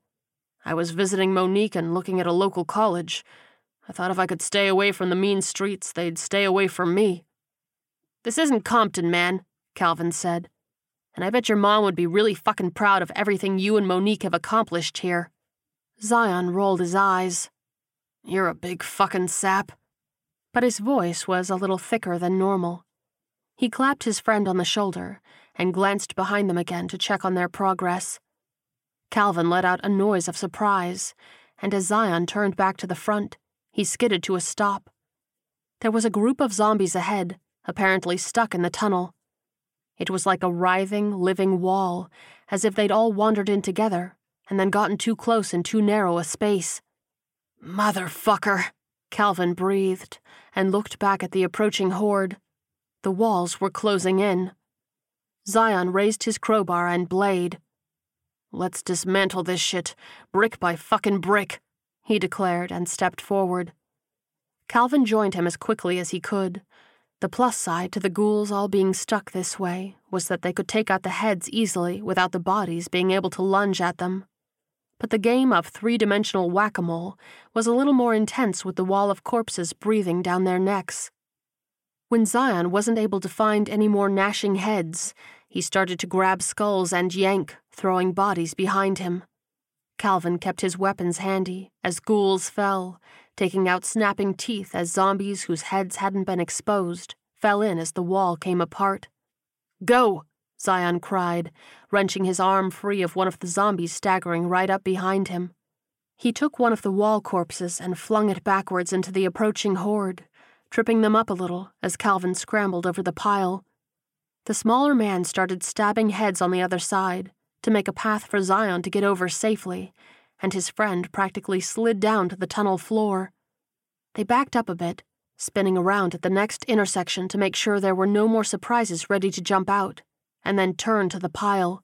I was visiting Monique and looking at a local college. I thought if I could stay away from the mean streets, they'd stay away from me. This isn't Compton, man, Calvin said. And I bet your mom would be really fucking proud of everything you and Monique have accomplished here. Zion rolled his eyes. You're a big fucking sap. But his voice was a little thicker than normal. He clapped his friend on the shoulder and glanced behind them again to check on their progress. Calvin let out a noise of surprise, and as Zion turned back to the front, he skidded to a stop. There was a group of zombies ahead, apparently stuck in the tunnel. It was like a writhing, living wall, as if they'd all wandered in together and then gotten too close in too narrow a space. Motherfucker, Calvin breathed and looked back at the approaching horde. The walls were closing in. Zion raised his crowbar and blade. Let's dismantle this shit, brick by fucking brick, he declared and stepped forward. Calvin joined him as quickly as he could. The plus side to the ghouls all being stuck this way was that they could take out the heads easily without the bodies being able to lunge at them but the game of three dimensional whack a mole was a little more intense with the wall of corpses breathing down their necks. When Zion wasn't able to find any more gnashing heads, he started to grab skulls and yank, throwing bodies behind him. Calvin kept his weapons handy as ghouls fell, taking out snapping teeth as zombies whose heads hadn't been exposed fell in as the wall came apart. Go! Zion cried, wrenching his arm free of one of the zombies staggering right up behind him. He took one of the wall corpses and flung it backwards into the approaching horde, tripping them up a little as Calvin scrambled over the pile. The smaller man started stabbing heads on the other side to make a path for Zion to get over safely, and his friend practically slid down to the tunnel floor. They backed up a bit, spinning around at the next intersection to make sure there were no more surprises ready to jump out, and then turned to the pile.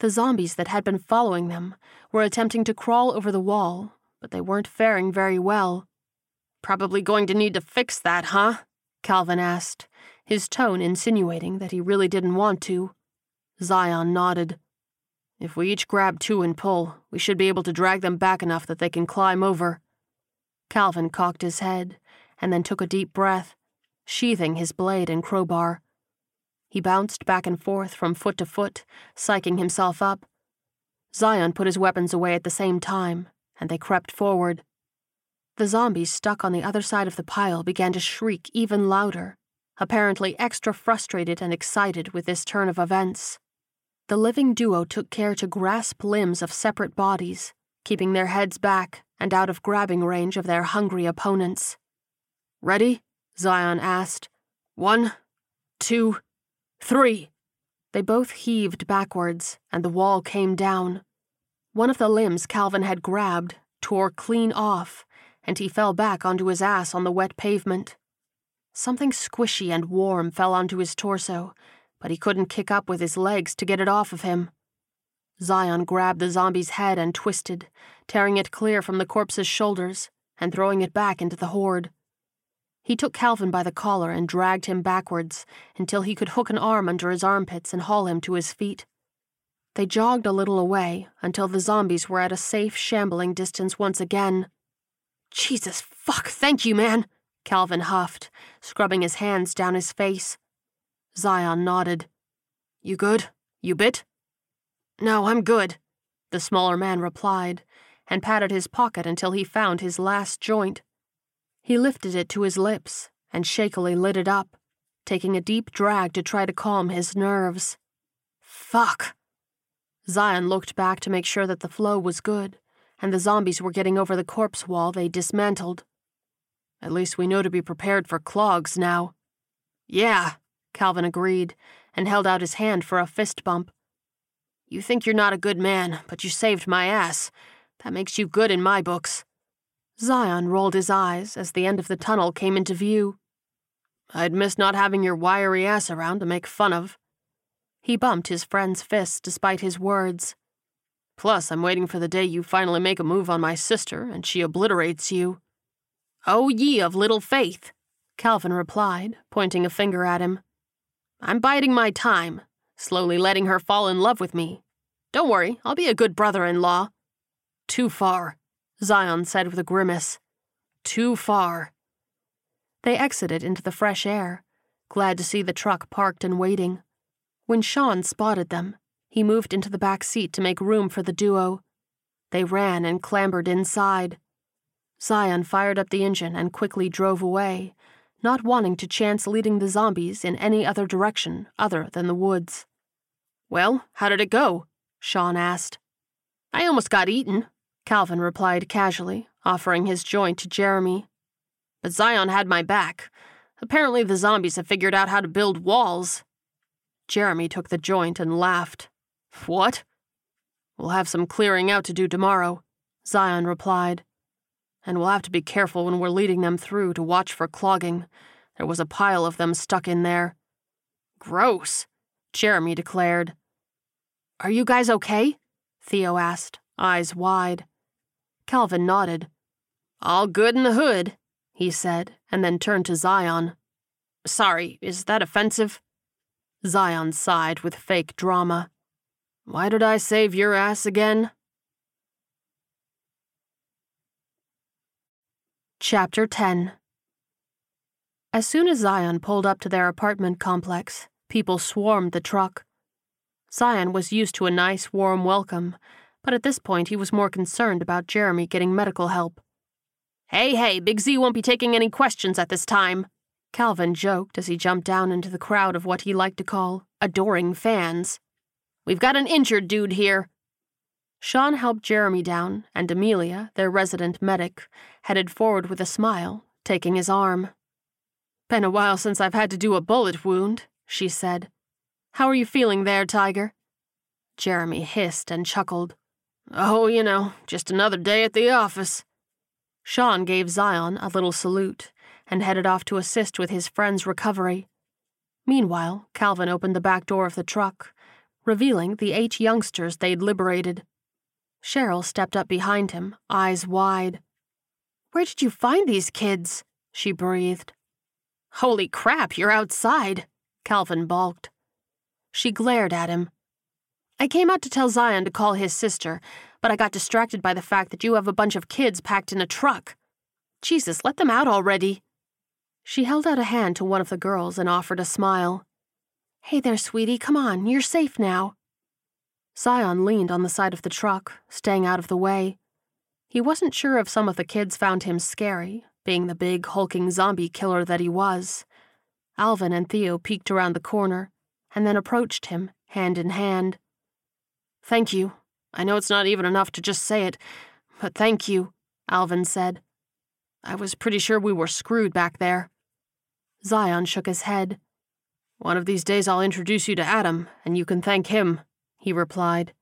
The zombies that had been following them were attempting to crawl over the wall, but they weren't faring very well. Probably going to need to fix that, huh? Calvin asked, his tone insinuating that he really didn't want to. Zion nodded. If we each grab two and pull, we should be able to drag them back enough that they can climb over. Calvin cocked his head and then took a deep breath, sheathing his blade and crowbar. He bounced back and forth from foot to foot, psyching himself up. Zion put his weapons away at the same time, and they crept forward. The zombies stuck on the other side of the pile began to shriek even louder, apparently extra frustrated and excited with this turn of events. The living duo took care to grasp limbs of separate bodies, keeping their heads back and out of grabbing range of their hungry opponents. Ready? Zion asked. One, two, Three! They both heaved backwards, and the wall came down. One of the limbs Calvin had grabbed tore clean off, and he fell back onto his ass on the wet pavement. Something squishy and warm fell onto his torso, but he couldn't kick up with his legs to get it off of him. Zion grabbed the zombie's head and twisted, tearing it clear from the corpse's shoulders and throwing it back into the horde. He took Calvin by the collar and dragged him backwards until he could hook an arm under his armpits and haul him to his feet. They jogged a little away until the zombies were at a safe, shambling distance once again. Jesus fuck, thank you, man, Calvin huffed, scrubbing his hands down his face. Zion nodded. You good? You bit? No, I'm good, the smaller man replied, and patted his pocket until he found his last joint. He lifted it to his lips and shakily lit it up, taking a deep drag to try to calm his nerves. Fuck. Zion looked back to make sure that the flow was good and the zombies were getting over the corpse wall they dismantled. At least we know to be prepared for clogs now. Yeah, Calvin agreed and held out his hand for a fist bump. You think you're not a good man, but you saved my ass. That makes you good in my books. Zion rolled his eyes as the end of the tunnel came into view. I'd miss not having your wiry ass around to make fun of. He bumped his friend's fist despite his words. Plus, I'm waiting for the day you finally make a move on my sister and she obliterates you. Oh, ye of little faith, Calvin replied, pointing a finger at him. I'm biding my time, slowly letting her fall in love with me. Don't worry, I'll be a good brother in law. Too far. Zion said with a grimace. Too far. They exited into the fresh air, glad to see the truck parked and waiting. When Sean spotted them, he moved into the back seat to make room for the duo. They ran and clambered inside. Zion fired up the engine and quickly drove away, not wanting to chance leading the zombies in any other direction other than the woods. Well, how did it go? Sean asked. I almost got eaten, Calvin replied casually, offering his joint to Jeremy. But Zion had my back. Apparently, the zombies have figured out how to build walls. Jeremy took the joint and laughed. What? We'll have some clearing out to do tomorrow, Zion replied. And we'll have to be careful when we're leading them through to watch for clogging. There was a pile of them stuck in there. Gross, Jeremy declared. Are you guys okay? Theo asked, eyes wide. Calvin nodded. All good in the hood, he said, and then turned to Zion. Sorry, is that offensive? Zion sighed with fake drama. Why did I save your ass again? Chapter 10 As soon as Zion pulled up to their apartment complex, people swarmed the truck. Zion was used to a nice, warm welcome, but at this point he was more concerned about Jeremy getting medical help. Hey, hey, Big Z won't be taking any questions at this time, Calvin joked as he jumped down into the crowd of what he liked to call adoring fans. We've got an injured dude here. Sean helped Jeremy down, and Amelia, their resident medic, headed forward with a smile, taking his arm. Been a while since I've had to do a bullet wound, she said. How are you feeling there, Tiger? Jeremy hissed and chuckled. Oh, you know, just another day at the office. Sean gave Zion a little salute and headed off to assist with his friend's recovery. Meanwhile, Calvin opened the back door of the truck, revealing the eight youngsters they'd liberated. Cheryl stepped up behind him, eyes wide. Where did you find these kids? she breathed. Holy crap, you're outside, Calvin balked. She glared at him. I came out to tell Zion to call his sister, but I got distracted by the fact that you have a bunch of kids packed in a truck. Jesus, let them out already. She held out a hand to one of the girls and offered a smile. Hey there, sweetie, come on, you're safe now. Zion leaned on the side of the truck, staying out of the way. He wasn't sure if some of the kids found him scary, being the big, hulking zombie killer that he was. Alvin and Theo peeked around the corner and then approached him, hand in hand. Thank you. I know it's not even enough to just say it, but thank you, Alvin said. I was pretty sure we were screwed back there. Zion shook his head. One of these days I'll introduce you to Adam, and you can thank him, he replied.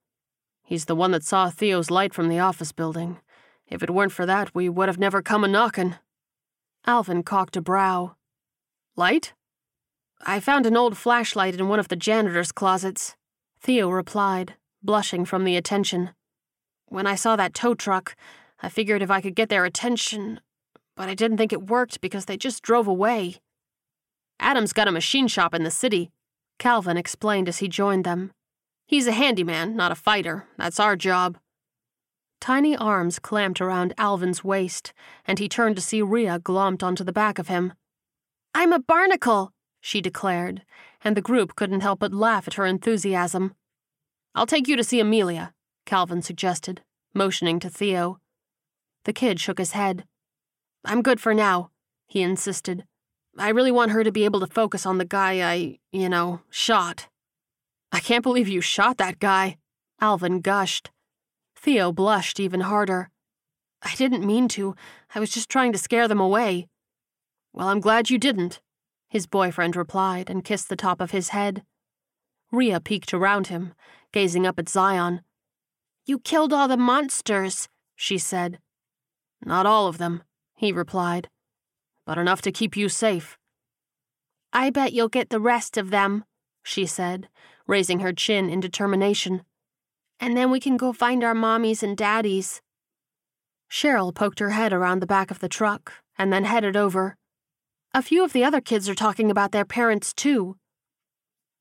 He's the one that saw Theo's light from the office building. If it weren't for that, we would have never come a knockin'. Alvin cocked a brow. Light? I found an old flashlight in one of the janitor's closets, Theo replied, blushing from the attention. When I saw that tow truck, I figured if I could get their attention, but I didn't think it worked because they just drove away. Adam's got a machine shop in the city, Calvin explained as he joined them. He's a handyman, not a fighter. That's our job. Tiny arms clamped around Alvin's waist, and he turned to see Rhea glomped onto the back of him. I'm a barnacle, she declared, and the group couldn't help but laugh at her enthusiasm. I'll take you to see Amelia, Calvin suggested, motioning to Theo. The kid shook his head. I'm good for now, he insisted. I really want her to be able to focus on the guy I, you know, shot. I can't believe you shot that guy, Alvin gushed. Theo blushed even harder. I didn't mean to. I was just trying to scare them away. Well, I'm glad you didn't, his boyfriend replied and kissed the top of his head. Rhea peeked around him, gazing up at Zion. You killed all the monsters, she said. Not all of them, he replied, but enough to keep you safe. I bet you'll get the rest of them, she said, raising her chin in determination. And then we can go find our mommies and daddies. Cheryl poked her head around the back of the truck and then headed over. A few of the other kids are talking about their parents, too.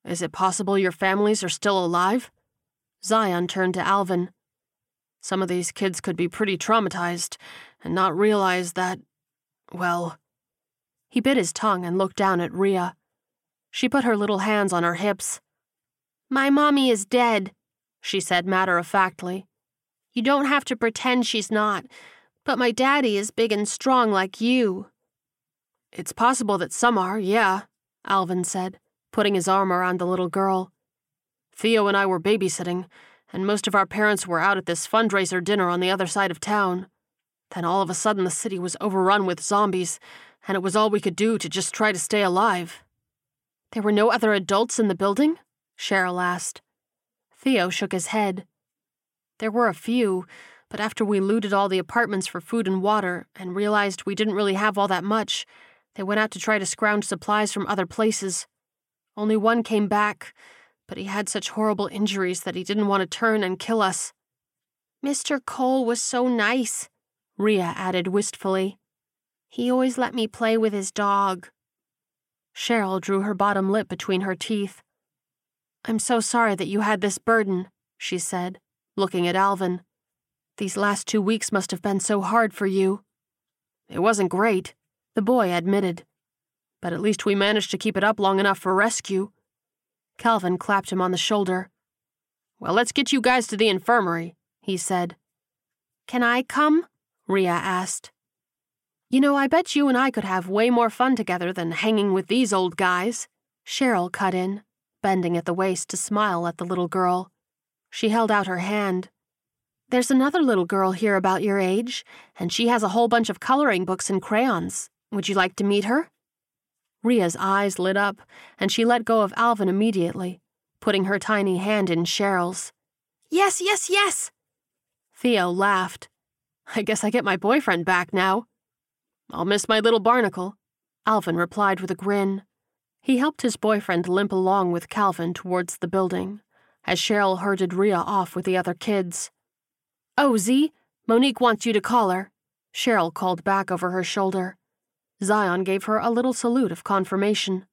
Is it possible your families are still alive? Zion turned to Alvin. Some of these kids could be pretty traumatized and not realize that, well. He bit his tongue and looked down at Rhea. She put her little hands on her hips. My mommy is dead, she said matter of factly. You don't have to pretend she's not, but my daddy is big and strong like you. It's possible that some are, yeah, Alvin said, putting his arm around the little girl. Theo and I were babysitting, and most of our parents were out at this fundraiser dinner on the other side of town. Then all of a sudden the city was overrun with zombies, and it was all we could do to just try to stay alive. There were no other adults in the building? Cheryl asked. Theo shook his head. There were a few, but after we looted all the apartments for food and water and realized we didn't really have all that much, they went out to try to scrounge supplies from other places. Only one came back, but he had such horrible injuries that he didn't want to turn and kill us. Mr. Cole was so nice, Rhea added wistfully. He always let me play with his dog. Cheryl drew her bottom lip between her teeth. I'm so sorry that you had this burden, she said, looking at Alvin. These last two weeks must have been so hard for you. It wasn't great, the boy admitted. But at least we managed to keep it up long enough for rescue. Calvin clapped him on the shoulder. Well, let's get you guys to the infirmary, he said. Can I come? Rhea asked. You know, I bet you and I could have way more fun together than hanging with these old guys, Cheryl cut in, bending at the waist to smile at the little girl. She held out her hand. There's another little girl here about your age, and she has a whole bunch of coloring books and crayons. Would you like to meet her? Rhea's eyes lit up, and she let go of Alvin immediately, putting her tiny hand in Cheryl's. Yes, yes, yes! Theo laughed. I guess I get my boyfriend back now. I'll miss my little barnacle, Alvin replied with a grin. He helped his boyfriend limp along with Calvin towards the building, as Cheryl herded Rhea off with the other kids. Oh, Z, Monique wants you to call her, Cheryl called back over her shoulder. Zion gave her a little salute of confirmation.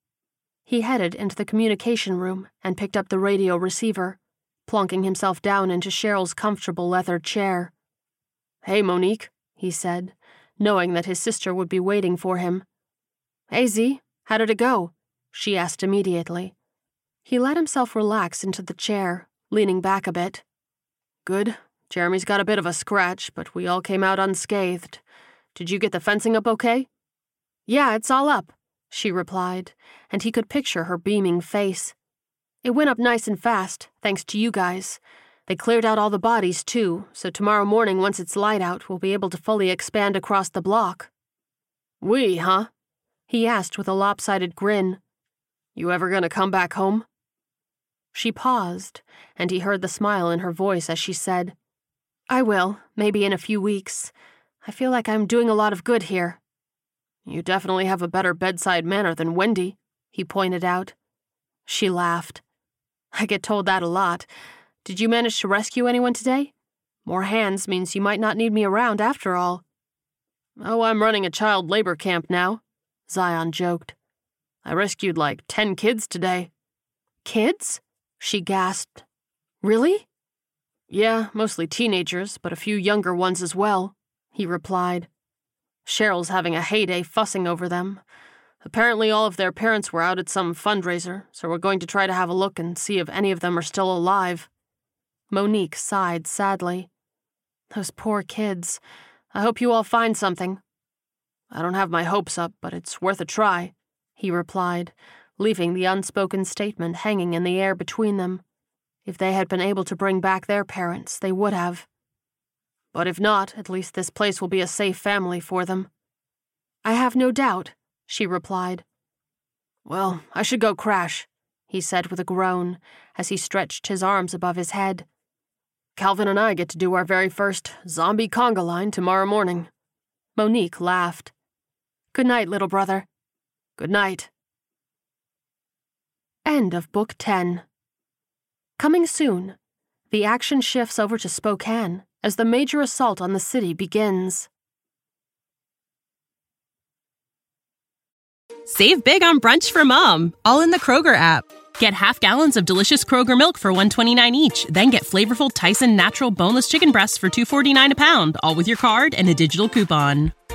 He headed into the communication room and picked up the radio receiver, plonking himself down into Cheryl's comfortable leather chair. Hey, Monique, he said, knowing that his sister would be waiting for him. Hey, Z, how did it go? She asked immediately. He let himself relax into the chair, leaning back a bit. Good. Jeremy's got a bit of a scratch, but we all came out unscathed. Did you get the fencing up okay? Yeah, it's all up, she replied, and he could picture her beaming face. It went up nice and fast, thanks to you guys. They cleared out all the bodies, too, so tomorrow morning, once it's light out, we'll be able to fully expand across the block. We, huh? He asked with a lopsided grin. You ever gonna come back home? She paused, and he heard the smile in her voice as she said, I will, maybe in a few weeks. I feel like I'm doing a lot of good here. You definitely have a better bedside manner than Wendy, he pointed out. She laughed. I get told that a lot. Did you manage to rescue anyone today? More hands means you might not need me around after all. Oh, I'm running a child labor camp now, Zion joked. I rescued like ten kids today. Kids? She gasped. Really? Yeah, mostly teenagers, but a few younger ones as well, he replied. Cheryl's having a heyday fussing over them. Apparently, all of their parents were out at some fundraiser, so we're going to try to have a look and see if any of them are still alive. Monique sighed sadly. Those poor kids. I hope you all find something. I don't have my hopes up, but it's worth a try, he replied, leaving the unspoken statement hanging in the air between them. If they had been able to bring back their parents, they would have. But if not, at least this place will be a safe family for them. I have no doubt, she replied. Well, I should go crash, he said with a groan as he stretched his arms above his head. Calvin and I get to do our very first zombie conga line tomorrow morning. Monique laughed. Good night, little brother. Good night. End of Book 10. Coming soon, the action shifts over to Spokane as the major assault on the city begins. Save big on brunch for mom, all in the Kroger app. Get half gallons of delicious Kroger milk for 129 each, then get flavorful Tyson natural boneless chicken breasts for 249 a pound, all with your card and a digital coupon.